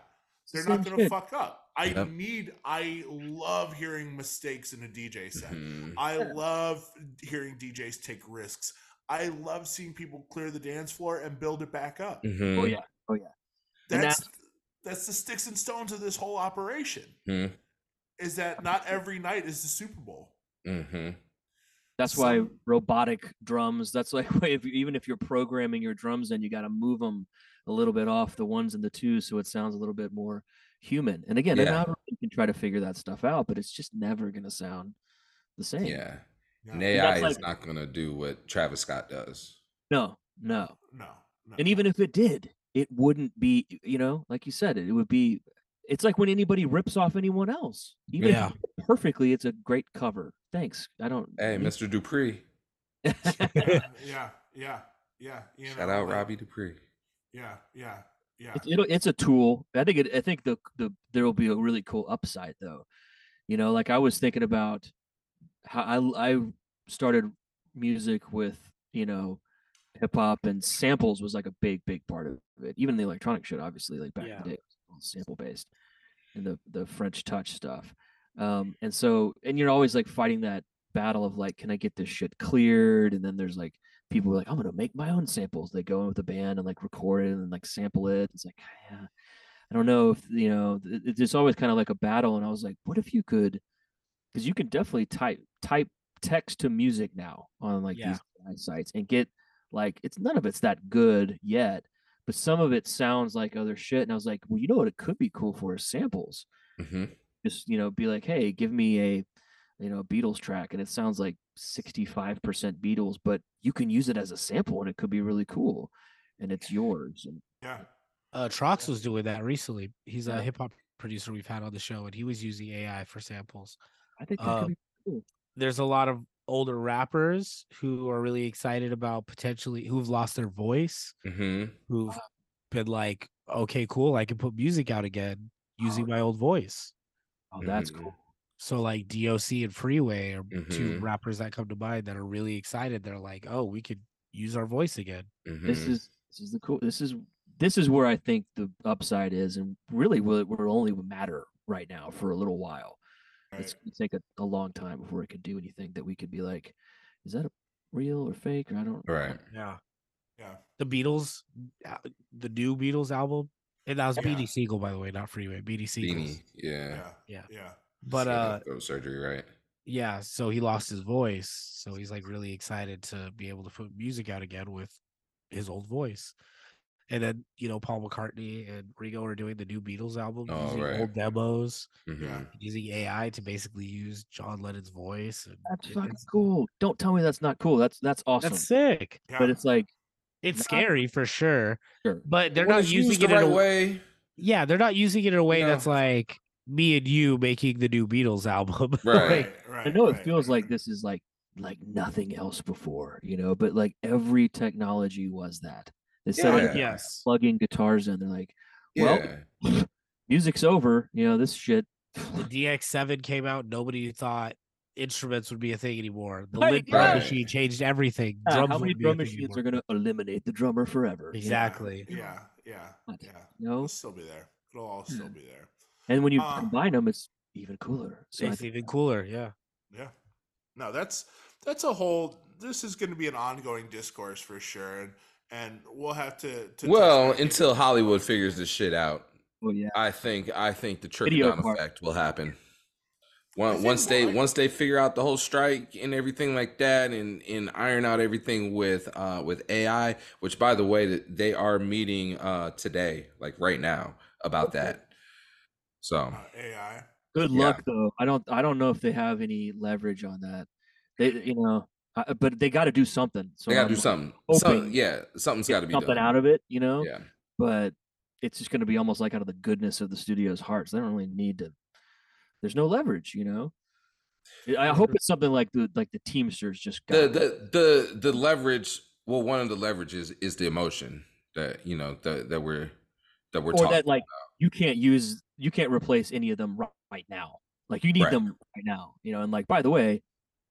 They're Same not going to shit. fuck up. I Yep. need. I love hearing mistakes in a DJ set. Mhm. I Yeah. love hearing DJs take risks. I love seeing people clear the dance floor and build it back up. Oh, Mhm. yeah. Oh, yeah. And That's that's the sticks and stones of this whole operation. Mhm. Is that not every night is the Super Bowl? Mhm. That's why robotic drums, that's like *laughs* if, even if you're programming your drums in, you got to move them a little bit off the ones and the twos so it sounds a little bit more human. And again, an Yeah. algorithm can try to figure that stuff out, but it's just never going to sound the same. Yeah. Yeah. And that's AI is not going to do what Travis Scott does. No, no. No. no. And even if it did, it wouldn't be, you know, like you said, it would be, it's like when anybody rips off anyone else. Even Yeah. if perfectly, it's a great cover. Thanks. I don't. Hey, need- Mr. Dupree. yeah, *laughs* *laughs* yeah, yeah, yeah. You Shout out like- Robbie Dupree. Yeah, yeah, yeah. It's, it'll, it's a tool. I think it, I think the the there will be a really cool upside though. You know, like I was thinking about how I I started music with you know hip hop and samples was like a big big part of it. Even the electronic shit, obviously, like back Yeah. in the day, it was all sample based, and the the French touch stuff. Um, and so and you're always like fighting that battle of like, can I get this shit cleared? And then there's like people like, I'm gonna make my own samples. They go in with the band and like record it and like sample it. It's like, yeah, I don't know if you know. it- It's always kind of like a battle. And I was like, what if you could? Because you can definitely type type text to music now on like Yeah. these sites and get like it's none of it's that good yet, but some of it sounds like other shit. And I was like, well, you know what? It could be cool for is samples hmm just you know be like hey give me a you know beatles track and it sounds like 65% beatles but you can use it as a sample and it could be really cool and it's yours and yeah. Uh, Trox was doing that recently. He's Yeah. a hip hop producer we've had on the show, and he was using AI for samples. i think that Uh, could be cool There's a lot of older rappers who are really excited about potentially who've lost their voice, hmm who've been like, okay, cool, I can put music out again using my old voice. oh that's Mhm. cool So like DOC and Freeway are two Mhm. rappers that come to mind that are really excited. They're like, oh, we could use our voice again. this hmm is this is the cool this is this is where i think the upside is and really will it will only matter right now for a little while it's gonna take a, a long time before it could do anything that we could be like, is that a real or fake? Or I don't. Right. Yeah. Yeah. The Beatles, uh, the new Beatles album, and that was Yeah. Beanie Sigel, by the way, not Freeway. Beanie Sigel. Beanie. Yeah. Yeah. Yeah. Yeah. But Shit, uh, throat surgery, right? yeah, so he lost his voice, so he's like really excited to be able to put music out again with his old voice. And then you know Paul McCartney and Ringo are doing the new Beatles album Oh, using right. old demos, Mhm. using AI to basically use John Lennon's voice. That's it- fucking cool. Don't tell me that's not cool. That's that's awesome. That's sick. Yeah. But it's like, It's Not- scary for sure, sure. but they're When not using used it the in a way. Yeah, they're not using it in a way No. that's like me and you making the new Beatles album. *laughs* Right. Like, right. I know it feels right, like this is like like nothing else before, you know, but like every technology was that. Instead Yeah. of yes. plugging guitars in, they're like, well, Yeah. *laughs* music's over, you know, this shit. The DX7 came out. Nobody thought instruments would be a thing anymore. The Right, Linn drum right. machine changed everything. Drums how many wouldn't be a drum machines anymore. are going to eliminate the drummer forever? Exactly. Yeah. Yeah. What? Yeah. No, It'll still be there. It'll all still be there. and when you Uh, combine them, it's even cooler. So It's even cooler. Yeah. Yeah. No, that's that's a whole. This is going to be an ongoing discourse for sure, and and we'll have to. to Well, until with- Hollywood figures this shit out, Oh yeah, I think I think the trickle down effect will happen. I Once once they what- once they figure out the whole strike and everything like that, and and iron out everything with uh with AI, which by the way, they are meeting uh today, like right now, about that. So uh, AI. good yeah. luck though. I don't I don't know if they have any leverage on that. They you know, I, uh, but they got to do something. So they gotta do something. Some, yeah, something's got to be something done. out of it, you know. Yeah, But it's just going to be almost like out of the goodness of the studio's hearts. They don't really need to. There's no leverage, you know. I hope it's something like the like the Teamsters just got. the the the the leverage. Well, one of the leverages is the emotion that you know that that we're that we're or talking. that like you can't use you can't replace any of them ri- right now like you need Right. them right now you know and like by the way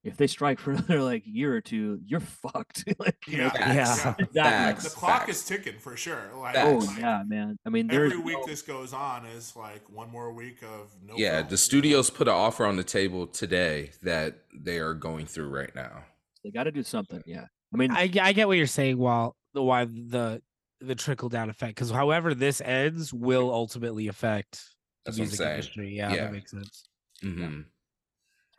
if they strike for *laughs* another like year or two you're fucked *laughs* like, you know, Yeah. Yeah. *laughs* Exactly. Facts, The clock facts. is ticking for sure. Like, oh like, yeah man i mean Every week no- this goes on is like one more week of no. yeah, film, you know? the studios put an offer on the table today that they are going through right now. they got to do something yeah i mean I, I get what you're saying. While the why the the trickle down effect, because however this ends will ultimately affect the That's what I'm music industry. Yeah, Yeah. that makes sense. hmm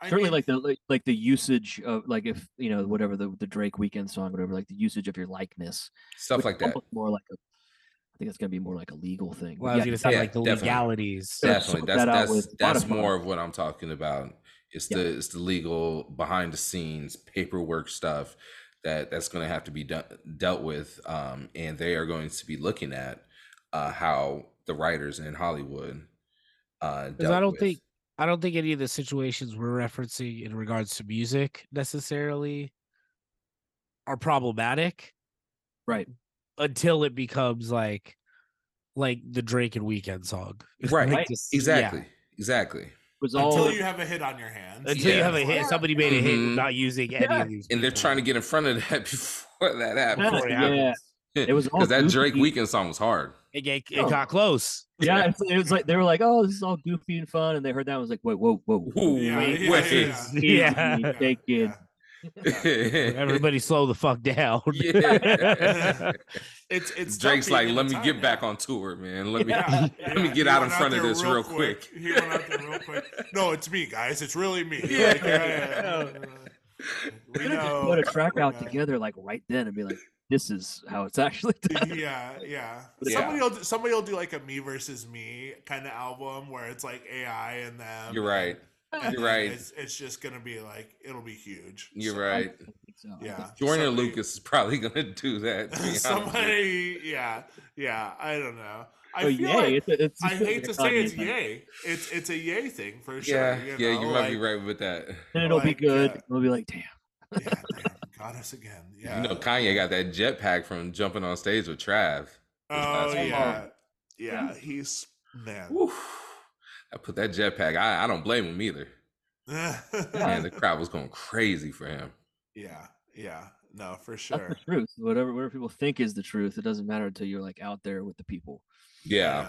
I certainly mean, like the like, like the usage of like if you know whatever the, the drake Weeknd song whatever like the usage of your likeness Stuff like that. more like a i think it's going to be more like a legal thing Well, I was Yeah, gonna say Yeah, like the definitely. legalities. Definitely, sort that's that that's that's more of what I'm talking about. It's Yeah. the it's the legal behind the scenes paperwork stuff that that's going to have to be done, dealt with, um, and they are going to be looking at uh, how the writers in Hollywood. Uh, Because I don't with- think I don't think any of the situations we're referencing in regards to music necessarily are problematic right until it becomes like like the Drake and Weeknd song. *laughs* Right, Like Right. just- yeah. exactly, exactly. all until you have a hit on your hands. Until you have a hit, somebody made a hit Mhm. not using any Yeah. of these. And they're trying to get in front of that *laughs* before that happens. before Yeah. happens. It was all because that Drake Weeknd song was hard. It, get- it No. got close. Yeah, it's, it was like they were like, "Oh, this is all goofy and fun," and they heard that and was like, "Wait, whoa, whoa, Ooh, Yeah, Wait, yeah, wait. yeah, Yeah. take it." *laughs* Everybody slow the fuck down. Yeah. *laughs* It's it's *laughs* Drake's like, let me time, get yeah. back on tour, man. Let me Yeah, let me get he out in went front of this real quick. He went out there real quick. No, it's me, guys. It's really me. Yeah. Like, yeah, yeah, yeah. We Could have just put a track out together like right then and be like, "This is how it's actually *laughs* done." Yeah, yeah. Yeah. Somebody will do- somebody will do like a me versus me kind of album where it's like AI and them. You're right. and You're right. It's, it's just gonna be like it'll be huge. You're So- right. So. Yeah. think- Joyner Somebody- Lucas is probably gonna do that. to be *laughs* honest with you. Somebody, yeah, yeah. I don't know. I feel yay! like it's, a- it's I hate to say Kanye it's thing. yay. It's it's a yay thing for sure. Yeah, you yeah, you might be right with that. And it'll Like, be good. uh, we'll be like, "Damn." Yeah, damn, got us again. Yeah. You know, Kanye got that jetpack from jumping on stage with Trav. Oh last week. yeah, yeah. He's man. Whew. I put that jetpack. I, I don't blame him either. *laughs* Man, the crowd was going crazy for him. yeah, yeah. no, for That's sure. the truth. Whatever whatever people think is the truth, it doesn't matter until you're like out there with the people. Yeah.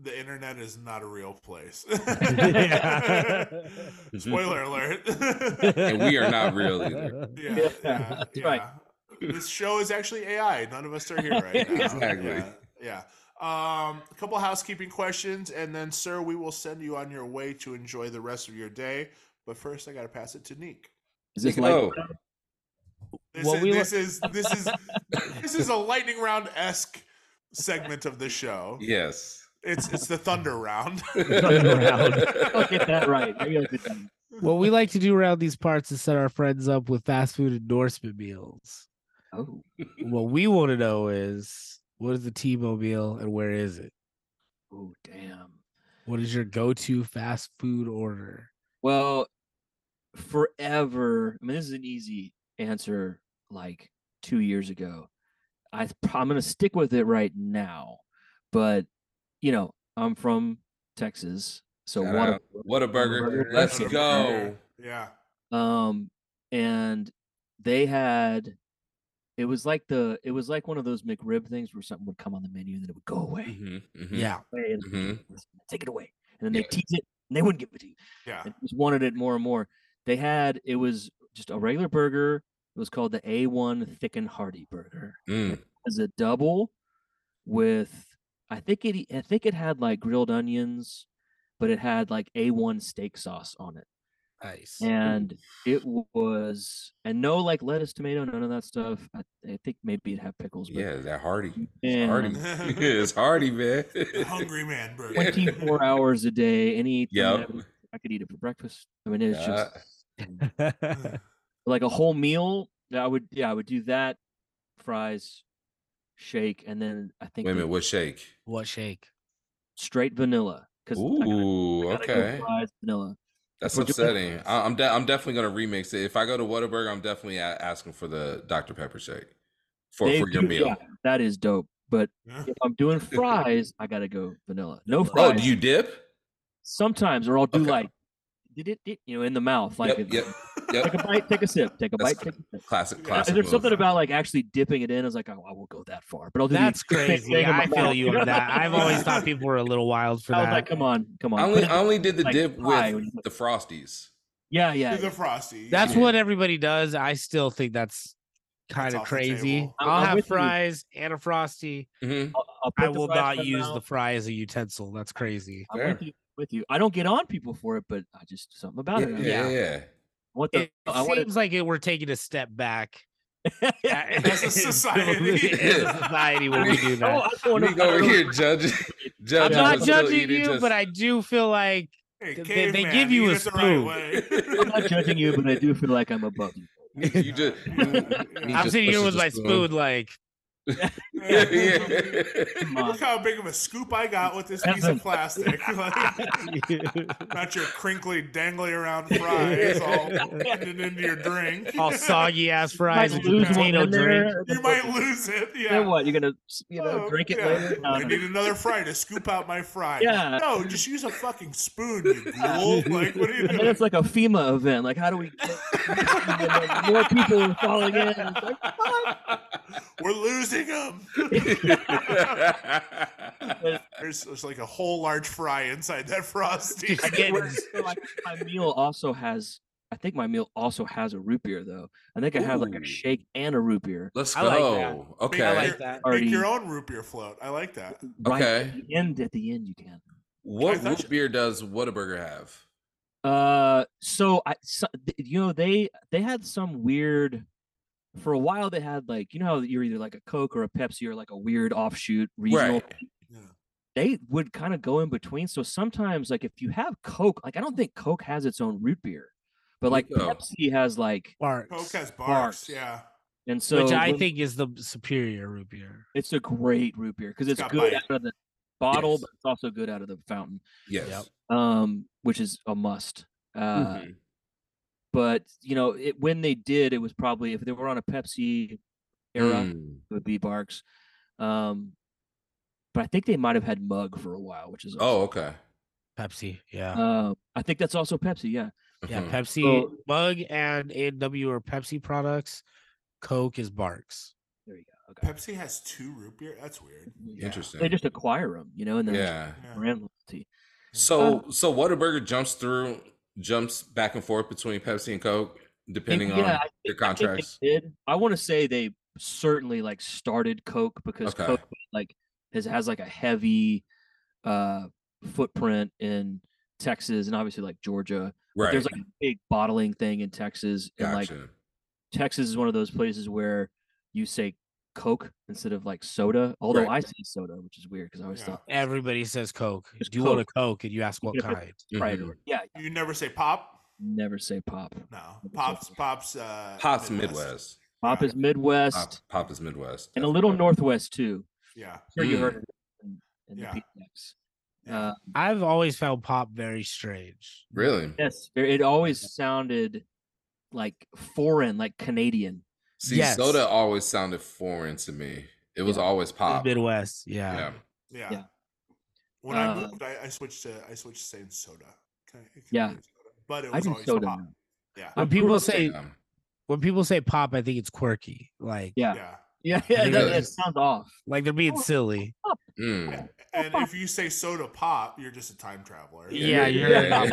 The internet is not a real place. Yeah. *laughs* *laughs* Spoiler alert. And we are not real either. Yeah, Yeah, yeah, right. This show is actually AI. None of us are here right now. Exactly. Yeah. yeah. Um, a couple housekeeping questions, and then, sir, we will send you on your way to enjoy the rest of your day. But first, I got to pass it to Neek. Is this Take like This, Well, is, we were- this is this is this is a lightning round esque segment of the show. Yes. It's it's the thunder round. *laughs* Thunder round. I'll get that right. Maybe I could what we like to do around these parts is set our friends up with fast food endorsement meals. Oh, What we want to know is what is the T-Mobile and where is it? oh, damn. What is your go-to fast food order? Well, forever. I mean, this is an easy answer. Like two years ago, I th- I'm gonna stick with it right now. But you know, I'm from Texas, so Shout what? out. What a burger. Whataburger. Let's Yeah. go. yeah. Um, and they had. It was like the. It was like one of those McRib things where something would come on the menu and then it would go away. Mhm, mhm. Yeah. away, and Mhm. take it away, and then they Yeah. tease it and they wouldn't give it to you. Yeah. and just wanted it more and more. They had it was just a regular burger. It was called the A1 Thick and Hearty Burger. Mm. It was a double with I think it I think it had like grilled onions, but it had like A1 steak sauce on it. Nice. And it was and no like lettuce, tomato, none of that stuff. I, I think maybe it had pickles, but Yeah, that hardy. man, Hardy. *laughs* it's hardy, man. *laughs* Hungry man burger. 24 hours a day, any Yep. I could eat it for breakfast. I mean, it's just Yeah. *laughs* like a whole meal. I would yeah, I would do that, fries, shake, and then I think Wait a minute, what shake? what shake? straight vanilla. Because Ooh, okay. fries, vanilla. That's We're upsetting. I, I'm de- I'm definitely gonna remix it. If I go to Whataburger, I'm definitely a- asking for the Dr Pepper shake for They for your do- meal. yeah, that is dope. But Yeah. if I'm doing *laughs* fries, I gotta go vanilla. No Oh, fries. do you dip? Sometimes, or I'll do Okay. like did it, it, you know, in the mouth, like Yep, it- yep, take a bite, take a sip, take a That's bite, take a sip. Classic, Yeah. classic. Is there something about like actually dipping it in? I was like, oh, I won't go that far, but I'll do the That's *laughs* exact crazy. thing I feel mouth. you on that. *laughs* I've always thought people were a little wild for I was that. like, come on, come on. I only I only did the like dip with the frosties. yeah, yeah. The frosty. That's Yeah. what everybody does. I still think that's kind of crazy. I'm- I'll have with you. fries and a frosty. Mhm. I'll, I'll I will not my use the fry as a utensil. That's crazy. I'm Fair. with you. I don't get on people for it, but I just something about Yeah, it. yeah, Yeah. yeah. What the? It I want seems like it, we're taking a step back *laughs* As a society. *laughs* as a society when we do *laughs* that. Oh, I don't Nick know. over here judging. I'm judging not judging you, just- but I do feel like Hey, They- they give you eat a it the right spoon. way. I'm not judging you, but I do feel like I'm above you. you just. he I'm sitting here with the my spoon, like yeah, yeah. Look how big of a scoop I got with this piece of plastic. *laughs* Like, not your crinkly, dangly around fries all ending into your drink. all soggy ass fries Might lose one potato drink. You might lose it. Yeah. Then what? You're gonna, you know, Oh, drink it yeah. later? No, I no. need another fry to scoop out my fry. Yeah. No, just use a fucking spoon, you ghoul. *laughs* Like, what are you And it's like a FEMA event. Like, how do we? Get, more people are falling in. It's like, fuck. We're losing them. *laughs* there's, there's like a whole large fry inside that frosty. I get Where- so, like, my meal also has. I think my meal also has a root beer though. I think I have like a shake and a root beer. Let's I like go. that. Okay. I like that. Make Already- your own root beer float. I like that. Right Okay. at the end, at the end, you can. What I thought root you- beer does Whataburger have? Uh, so I, so, you know, they they had some weird. For a while, they had like you know how you're either like a Coke or a Pepsi or like a weird offshoot regional. Right. Yeah. They would kind of go in between. So sometimes, like if you have Coke, like I don't think Coke has its own root beer, but like Rico. Pepsi has like, Barq's, Coke has Barq's. Barq's. Yeah. and so which I when- think is the superior root beer. it's a great root beer because it's got good bite. out of the bottle, Yes. but it's also good out of the fountain. Yes. Yep. Um, which is a must. Uh, Mhm. But you know, it, when they did, it was probably if they were on a Pepsi era, Mm. it would be Barq's. Um, but I think they might have had Mug for a while, which is Oh, okay. Pepsi, yeah, Uh, I think that's also Pepsi. Yeah, yeah. Mhm. Pepsi, So- Mug, and A&W are Pepsi products. Coke is Barq's. There you go. Okay. Pepsi has two root beer. That's weird. Yeah. Interesting. They just acquire them, you know, and then yeah. Yeah. brand loyalty. So so Whataburger jumps through jumps back and forth between Pepsi and Coke depending yeah, on I their think- I contracts. did. I want to say they certainly like started Coke because Okay. Coke like has has like a heavy uh footprint in Texas and obviously like Georgia. But There's like a big bottling thing in Texas, and like. Texas is one of those places where you say Coke instead of like soda. Although Right. I say soda, which is weird because I always Yeah. thought Everybody says Coke. Just Do you want a Coke. Coke? And you ask what Even if kind. Sprite Mhm. or yeah, You never say pop? never say pop. No. Never Pops, pops, uh, Pop's Midwest. Pop Yeah. is Midwest Pop, Pop is Midwest. and a little definitely. Northwest too. Yeah. Sure, you Mm. heard it in, in Yeah. the Yeah. Uh, I've always found pop very strange. Really? yes, it always sounded like foreign, like Canadian. See, Yes. soda always sounded foreign to me. It was Yeah. always pop. Midwest, yeah. Yeah. yeah. Yeah. When I Uh, moved, I, I switched to I switched to saying soda. Can I- can Yeah. soda? But it was do always soda. pop. Yeah. When people say Um, when people say pop, I think it's quirky. Like Yeah, Yeah. yeah, yeah. that- it it is. sounds off. like they're being silly. mm. And if you say soda pop, you're just a time traveler. Yeah, you're Yeah. You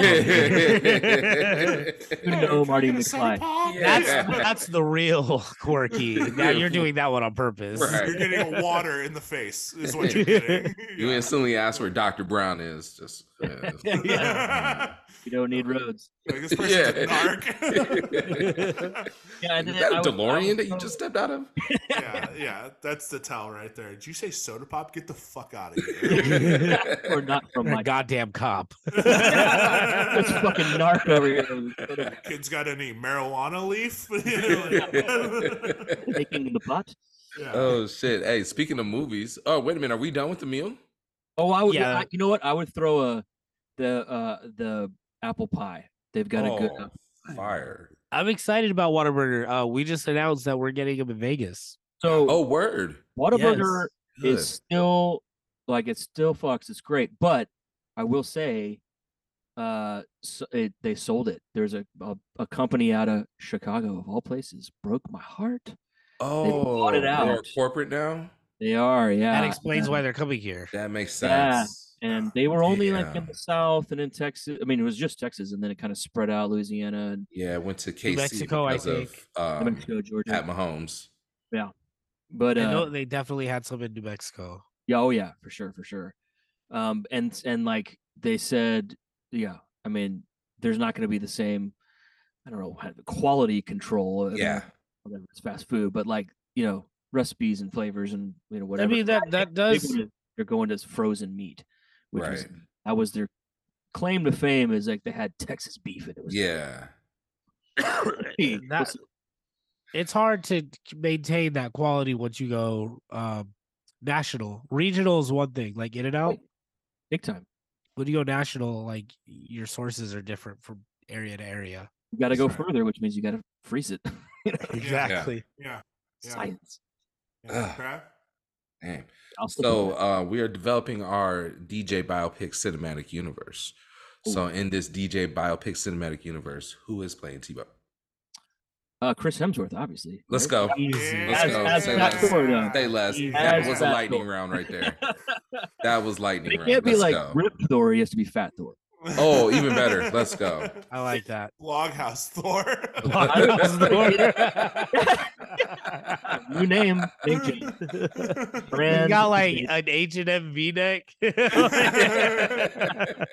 You know Marty Can I get a soda McFly. pop? That's Yeah. that's the real *laughs* quirky. Now you're doing that one on purpose. Right. You're getting water in the face, is what you're getting. You instantly ask where Dr. Brown is. Just *laughs* yeah. *laughs* You don't need roads. Like this person's Yeah. narc. *laughs* Yeah, Is that I a DeLorean would that you just stepped out of? yeah, yeah, that's the tell right there. Did you say soda pop? Get the fuck out of here. or not from my goddamn cop. That's fucking narc over here. Kid's got any marijuana leaf? Like- Taking the butt. yeah. Oh shit! Hey, speaking of movies. Oh wait a minute, are we done with the meal? Oh, I would. Yeah. I, you know what? I would throw a the uh the apple pie. They've got a good. Oh, fire. I'm excited about Whataburger. Uh, we just announced that we're getting them in Vegas. So Oh word. Whataburger Good. is still like it's still fucks. It's great, but I will say, uh, so it, they sold it. There's a, a a company out of Chicago of all places broke my heart. Oh, they bought it they're out. corporate now. They are, yeah. that explains and- why they're coming here. That makes sense. Yeah. sense. And they were only like in the South and in Texas. I mean, it was just Texas, and then it kind of spread out Louisiana and Yeah, went to KC Mexico, I because of think. New um, Mexico, Georgia. Pat Mahomes. Yeah, but I uh, know they definitely had some in New Mexico. Yeah, oh yeah, for sure, for sure. Um, and and like they said, yeah, I mean, there's not going to be the same, I don't know, how- quality control. I mean, Yeah. whatever it's fast food, but like you know, recipes and flavors and you know whatever. I mean that that does go to- they're going to frozen meat, which was that was their claim to fame is like they had Texas beef and it was Yeah. *coughs* That it's hard to maintain that quality once you go um national. Regional is one thing, like in and out. big time. When you go national, like your sources are different from area to area. You got to go right. further, which means you got to freeze it. *laughs* you know, Exactly. Yeah. Yeah. science. Yeah. Damn. So uh, we are developing our DJ biopic cinematic universe. So in this DJ biopic cinematic universe, who is playing Thibault? uh, Chris Hemsworth, obviously. Let's go. Easy. Let's As- go. as Say less. Thor. Say less. Easy. That was a lightning Thor. round right there. That was lightning It round. can't be Let's like go. Rip Thor. He has to be Fat Thor. Oh, even better. Let's go. *laughs* I like that. Bloghouse Thor. *laughs* *laughs* New name. Name. You Brand got like an H and M V neck.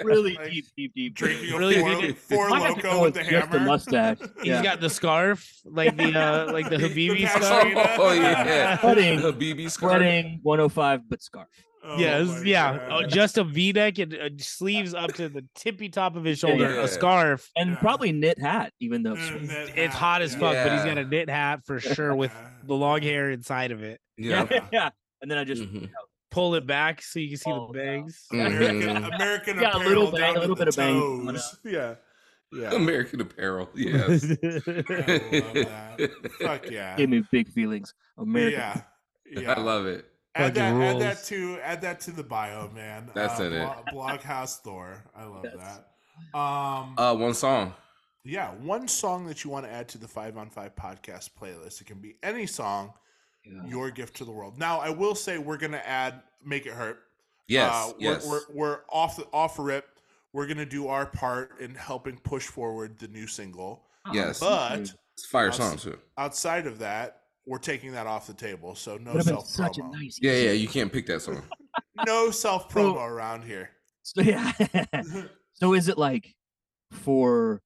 really Like, deep, deep, deep. Drinking a Really four, good. four Might have to loco with the with just hammer. the mustache. He's Yeah. got the scarf, like the uh like the The Habibi patch scarf. Oh yeah. Sweating. The BB scarf. Sweating 105, but scarf. Oh yes, yeah, God. oh, just a V neck and uh, sleeves up to the tippy top of his shoulder, yeah. a scarf. And Yeah. probably knit hat, even though that It's hat, hot as yeah. fuck, but he's got a knit hat for *laughs* sure with the long hair inside of it. yeah, Yeah. *laughs* yeah. And then I just Mhm. Pull it back so you can see Oh, the bangs. *laughs* American, Mhm. American Yeah, a apparel little bang- a little bit of bang coming. Yeah, yeah. American Apparel. Yes. I love that. Fuck yeah. gave me big feelings. American. Yeah, yeah. I love it. Add Fucking that, add that to add that to the bio, man. That's uh, in it. Blo- Bloghouse Thor. I love Yes. that. Um, Uh, one song. Yeah, one song that you want to add to the Five on Five podcast playlist. It can be any song. Yeah. Your gift to the world. Now, I will say we're gonna add "Make It Hurt." Yes, Uh, yes. We're, we're, we're off the off rip. We're gonna do our part in helping push forward the new single. Yes. But it's fire I'll song too. outside of that, we're taking that off the table. So no Would have self such a promo. nice. Yeah, yeah. You can't pick that song. *laughs* No self promo around here. So, yeah. *laughs* so is it like for?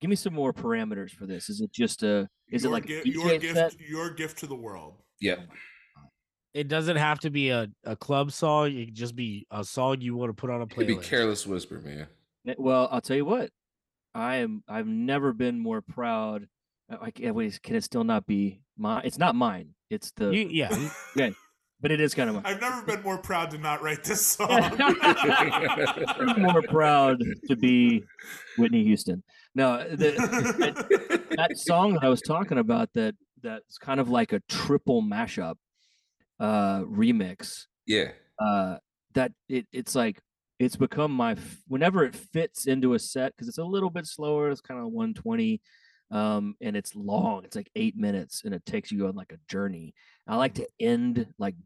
Give me some more parameters for this. Is it just a? Is it like gi- your gift? set? Your gift to the world. Yeah. It doesn't have to be a, a club song. It can just be a song you want to put on a It'd be careless whisper, man. Eh, Well, I'll tell you what. I am. I've never been more proud. I can't wait. Can it still not be mine? It's not mine. It's the. You- yeah, but it is kind of mine. I've never been more proud to not write this *laughs* song. More proud to be Whitney Houston. No, the, that *laughs* song that I was talking about that that's kind of like a triple mashup uh remix. Yeah. Uh that it it's like it's become my f- whenever it fits into a set because it's a little bit slower, it's kind of 120 um and it's long. It's like 8 minutes and it takes you on like a journey. I like to end like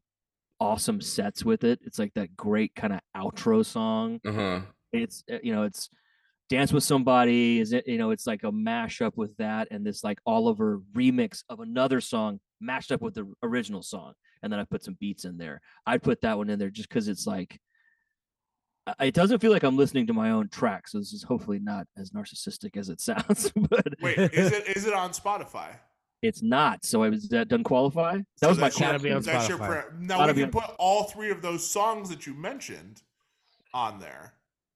awesome sets with it. It's like that great kind of outro song Uh huh. it's uh, you know it's dance with somebody is it you know it's like a mashup with that and this like oliver remix of another song mashed up with the original song and then i put some beats in there i'd put that one in there just because it's like it doesn't feel like i'm listening to my own track so this is hopefully not as narcissistic as it *laughs* sounds but Wait, is it is it on Spotify? it's not so I was, that doesn't qualify that So was my that's your- gotta be on question. That's your Spotify. pre- now Gotta we be can put all three of those songs that you mentioned on there.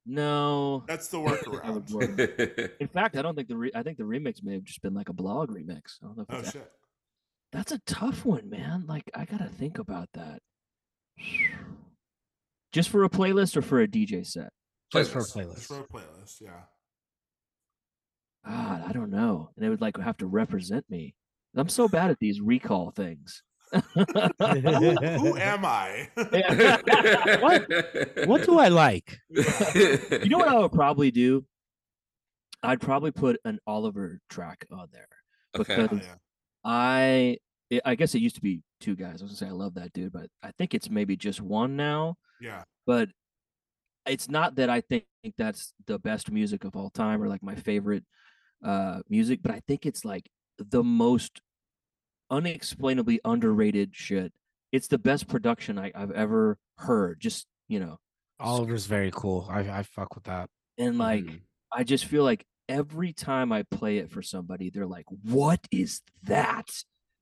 no That's the *laughs* that workaround. work. *laughs* in fact i don't think the re- i think the remix may have just been like a blog remix i don't know if oh it's shit. That's a tough one, man. Like I gotta think about that. Just for a playlist or for a DJ set? just for a Playlist. playlist. Just for a playlist, yeah. God, I don't know. And it would like have to represent me. I'm so bad at these recall things. Who, who am I? *laughs* What? what do I like? you know what I would probably do? I'd probably put an Oliver track on there. Oh, Because yeah. I I guess it used to be two guys. I was gonna say I love that dude, but I think it's maybe just one now. Yeah. but it's not that I think that's the best music of all time or like my favorite uh music, but I think it's like the most unexplainably underrated shit. It's the best production I, I've ever heard. Just you know, Oliver's very cool. I I fuck with that. and like Mhm. I just feel like every time I play it for somebody, they're like, "What is that?"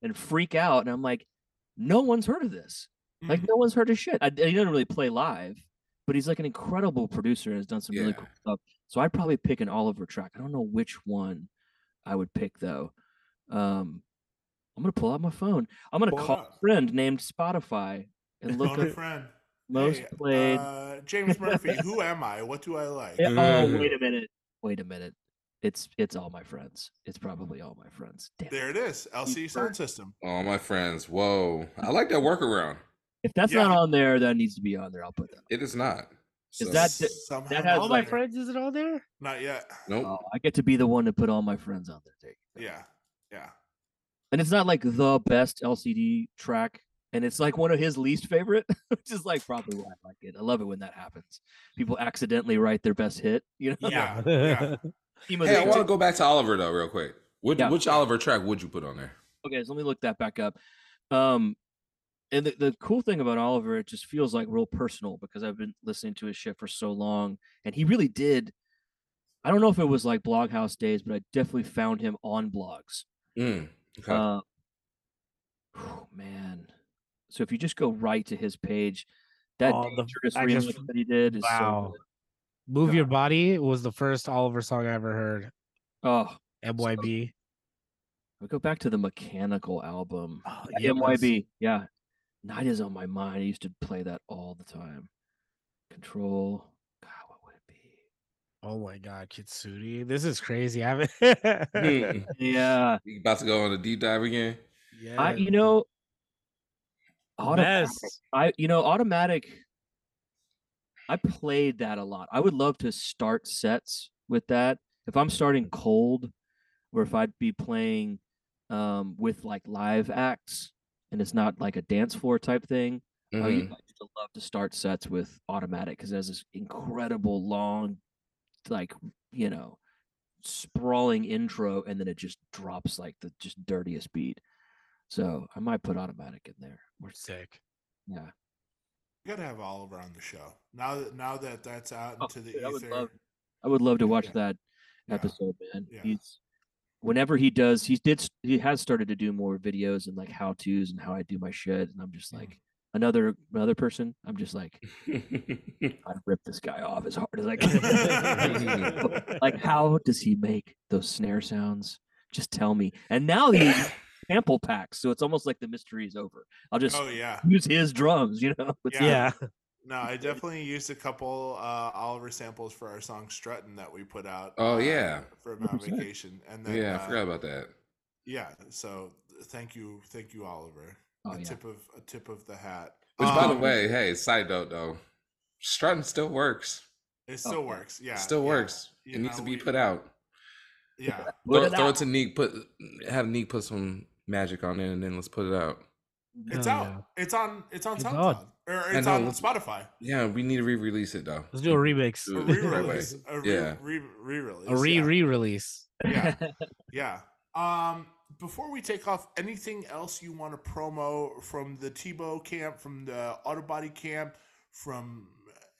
and freak out, and I'm like, "No one's heard of this." Like Mhm. no one's heard his shit. I, he doesn't really play live, but he's like an incredible producer and has done some really cool stuff. So I'd probably pick an Oliver track. I don't know which one I would pick though. Um, I'm gonna pull out my phone. I'm gonna Pull call up. a friend named Spotify and look Phone a up friend. most Hey, played. Uh, James Murphy. *laughs* who am I? What do I like? Yeah, oh, Mm. wait a minute. Wait a minute. It's it's all my friends. It's probably all my friends. Damn. There it is. LCD Soundsystem. All my friends. Whoa. I like that workaround. If that's Yeah. not on there, that needs to be on there. I'll put that. It is not. Is So- that the- Somehow that has All my friends Is it on there. Not yet. Nope. Oh, I get to be the one to put all my friends on there. There you go. Yeah. Yeah. and it's not like the best LCD track, and it's like one of his least favorite, *laughs* which is like probably why I like it. I love it when that happens. People accidentally write their best hit, you know. Yeah. *laughs* yeah. Hey, I want to go back to Oliver though, real quick. Which, Yeah. which Oliver track would you put on there? Okay, so let me look that back up. Um, and the, the cool thing about Oliver, it just feels like real personal because I've been listening to his shit for so long, and he really did. I don't know if it was like Bloghouse days, but I definitely found him on blogs. Mm, okay. Uh, whew, man. So if you just go right to his page, that Oh, the- dangerous I remix just- that he did is Wow. so good. Move Your Body was the first Oliver song I ever heard. Oh, MYB. we go back to the Mechanical album. Oh, Yeah. MYB. Yeah. Night is on my mind. I used to play that all the time. Control. God, what would it be? Oh my God, Kitsuné. This is crazy. I haven't. *laughs* Yeah. You about to go on a deep dive again? yeah. I you know automatic. Mess. I you know automatic I played that a lot. I would love to start sets with that if I'm starting cold, or if I'd be playing um with like live acts and it's not like a dance floor type thing, I, Mhm. I used to love to start sets with automatic because it has this incredible long, like you know, sprawling intro, and then it just drops like the just dirtiest beat. So I might put automatic in there. We're sick. Yeah. You gotta have Oliver on the show now that now that that's out Oh, into the dude, I would ether. love- I would love to watch Yeah. that Yeah. episode, man. Yeah. He's whenever he does, he did he has started to do more videos and like how tos and how I do my shit, and I'm just like another another person. I'm just like *laughs* I rip this guy off as hard as I can. *laughs* like how does he make those snare sounds? Just tell me. And now he *laughs* sample packs, so it's almost like the mystery is over. I'll just Oh yeah. use his drums, you know. It's Yeah. Yeah. No, I definitely used a couple uh, Oliver samples for our song "Strutting" that we put out. Oh, uh, yeah. for Mount 100%. Vacation, and then yeah, I uh, forgot about that. Yeah, so thank you, thank you, Oliver. Oh, a yeah. tip of a tip of the hat. Which, by the Um, way, hey, side note though, strutting still works. it still Oh, works. Yeah, still yeah. works. You it needs to be we- put out. Yeah, Throw, it throw it to Neek. Put have Neek put some magic on it, and then let's put it out. it's Hell out. yeah. It's on. It's on It's SoundCloud on. Or it's on Spotify. Yeah, we need to re-release it though. Let's do a remix. Do A it the right way. re-release. A re- Yeah. re- re-release. A re yeah. re release. Yeah. *laughs* Yeah. Um, before we take off, anything else you want to promo from the Thibault camp, from the Autobody camp, from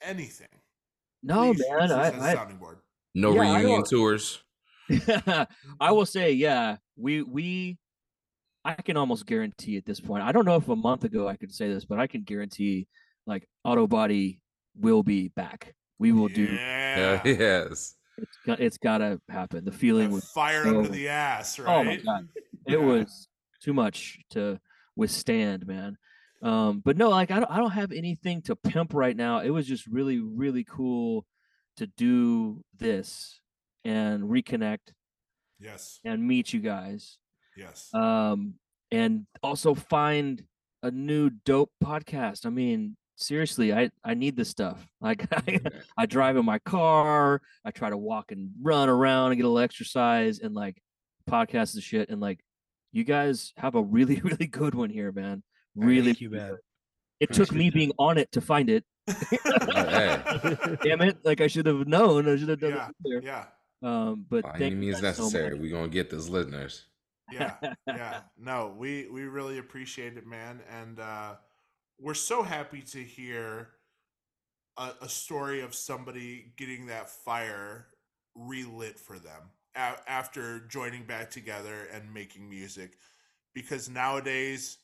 anything? no, Please man. use this I, as a I sounding board. No Yeah, reunion don't- tours. *laughs* I will say, yeah, we we I can almost guarantee at this point. I don't know if a month ago I could say this, but I can guarantee like Autobody will be back. We will do Yeah. Yeah, *laughs* yes. it's got it's gotta happen. The feeling That was fire so- under the ass, right? Oh my God. *laughs* it Yeah. was too much to withstand, man. Um, but no, like I don't I don't have anything to pimp right now. It was just really, really cool to do this and reconnect Yes. and meet you guys. Yes. um and also find a new dope podcast i mean seriously i i need this stuff *laughs* like I, I drive in my car i try to walk and run around and get a little exercise and like podcast the shit and like you guys have a really *laughs* really good one here man really Thank you, man. it took me being on it to find it *laughs* damn it like i should have known i should have done Yeah, it earlier. yeah. um but By thank any means guys so necessary. We're gonna get those listeners. Yeah yeah *laughs* no we we really appreciate it man and uh we're so happy to hear a, a story of somebody getting that fire relit for them a- after joining back together and making music because nowadays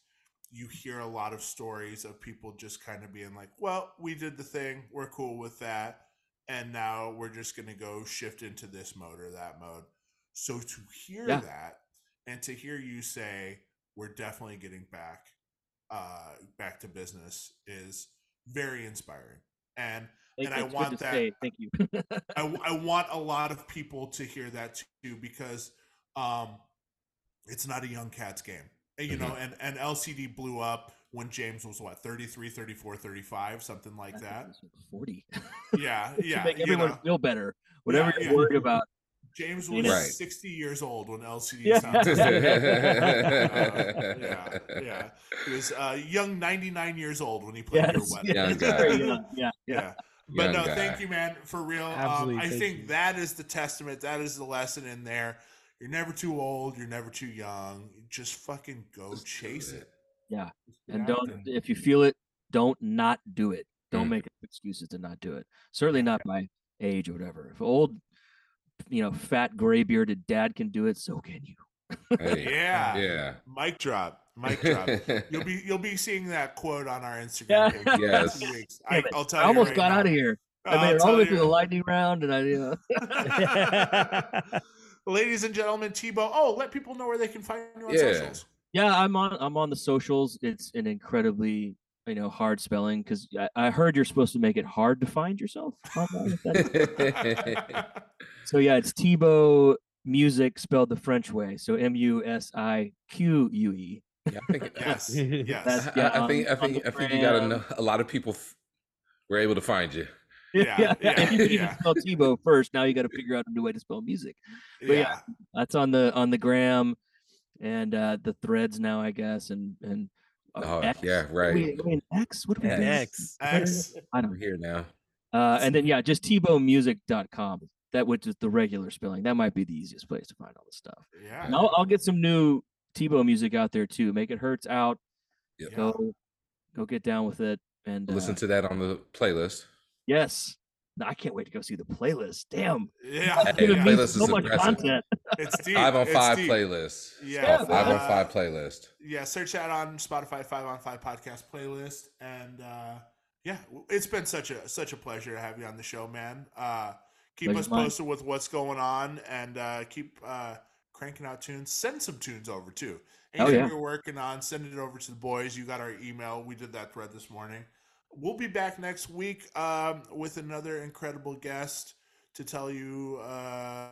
you hear a lot of stories of people just kind of being like well we did the thing we're cool with that and now we're just going to go shift into this mode or that mode so to hear Yeah. that and to hear you say we're definitely getting back uh back to business is very inspiring and Thank and I. It's want to that- say thank you *laughs* I, I want a lot of people to hear that too because um it's not a young cats game And, you know and and lcd blew up when james was what 33 34 35 something like that 40 yeah *laughs* to yeah make you everyone know. feel better. Whatever Yeah, you're yeah. worried about. James was. Right. 60 years old when lcd Yeah. sounded yeah, *laughs* yeah, yeah. He was uh, young, 99 years old when he played your Yes, wedding. Young yes, guy. young, Yeah, yeah. *laughs* Yeah. But Young no, guy. thank you, man, for real. Um, I think you. that is the testament. That is the lesson in there. You're never too old. You're never too young. Just fucking go Just chase it. it. Yeah. And out don't there. if you feel it, don't not do it. Don't Mm. make excuses to not do it. Certainly not by age or whatever. If old, you know, fat gray bearded dad can do it, so can you. Hey, *laughs* Yeah. yeah. Mic drop. Mic drop. *laughs* You'll be you'll be seeing that quote on our Instagram Yeah. page. Yes. two weeks. I. I'll tell I you. almost right got now. out of here. I made it all the way through the lightning round, and I, you know, *laughs* Ladies and gentlemen, Thibault. Oh, let people know where they can find you on Yeah. socials. yeah, I'm on. I'm on the socials. It's an incredibly, you know, hard spelling because I, I heard you're supposed to make it hard to find yourself. online, if that- *laughs* So yeah, it's Thibault music spelled the French way. So M U S I Q U E. Yeah, I think, Yes. *laughs* Yes. That's- I, I think I on- on think I think you got gram. enough, a lot of people f- were able to find you. *laughs* Yeah, yeah, yeah, and you yeah. spell Thibault first. Now you got to figure out a new way to spell music. But yeah, yeah. That's on the on the gram and uh the threads now, I guess, and and Oh, X. yeah, right. are we- are we in X. What are we Yeah, doing? X. X. I We're don't. here now. Uh, and then yeah, just tbowmusic.com. That which is the regular spelling. That might be the easiest place to find all this stuff. Yeah. And I'll, I'll get some new Thibault music out there too. Make it hurts out. Yep. Go go get down with it. And Listen uh, to that on the playlist. yes. No, I can't wait to go see the playlist. Damn. Yeah. That's Hey, gonna the be playlist is so much impressive. content. It's deep. Five on it's five deep. playlist. Yeah. Oh, five on uh, five playlist. Yeah, search that on Spotify Five on Five podcast playlist, and uh, yeah, it's been such a such a pleasure to have you on the show, man. Uh, keep Pleasure's us mine. posted with what's going on, and uh, keep uh, cranking out tunes. Send some tunes over too. Oh, Anything yeah. you're working on, send it over to the boys. You got our email. We did that thread this morning. We'll be back next week um, with another incredible guest to tell you uh,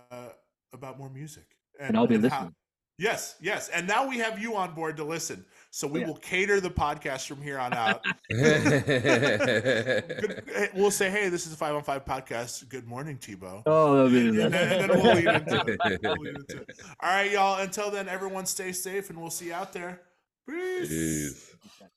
about more music. And I'll be how- listening. Yes, yes. And now we have you on board to listen. So we Yeah. will cater the podcast from here on out. *laughs* We'll say, hey, this is a 5 on 5 podcast. Good morning, Thibault. Oh, that'll be And the then, and then we'll lead into it. *laughs* We'll lead into it. All right, y'all. Until then, everyone stay safe and we'll see you out there. Peace. Peace. best.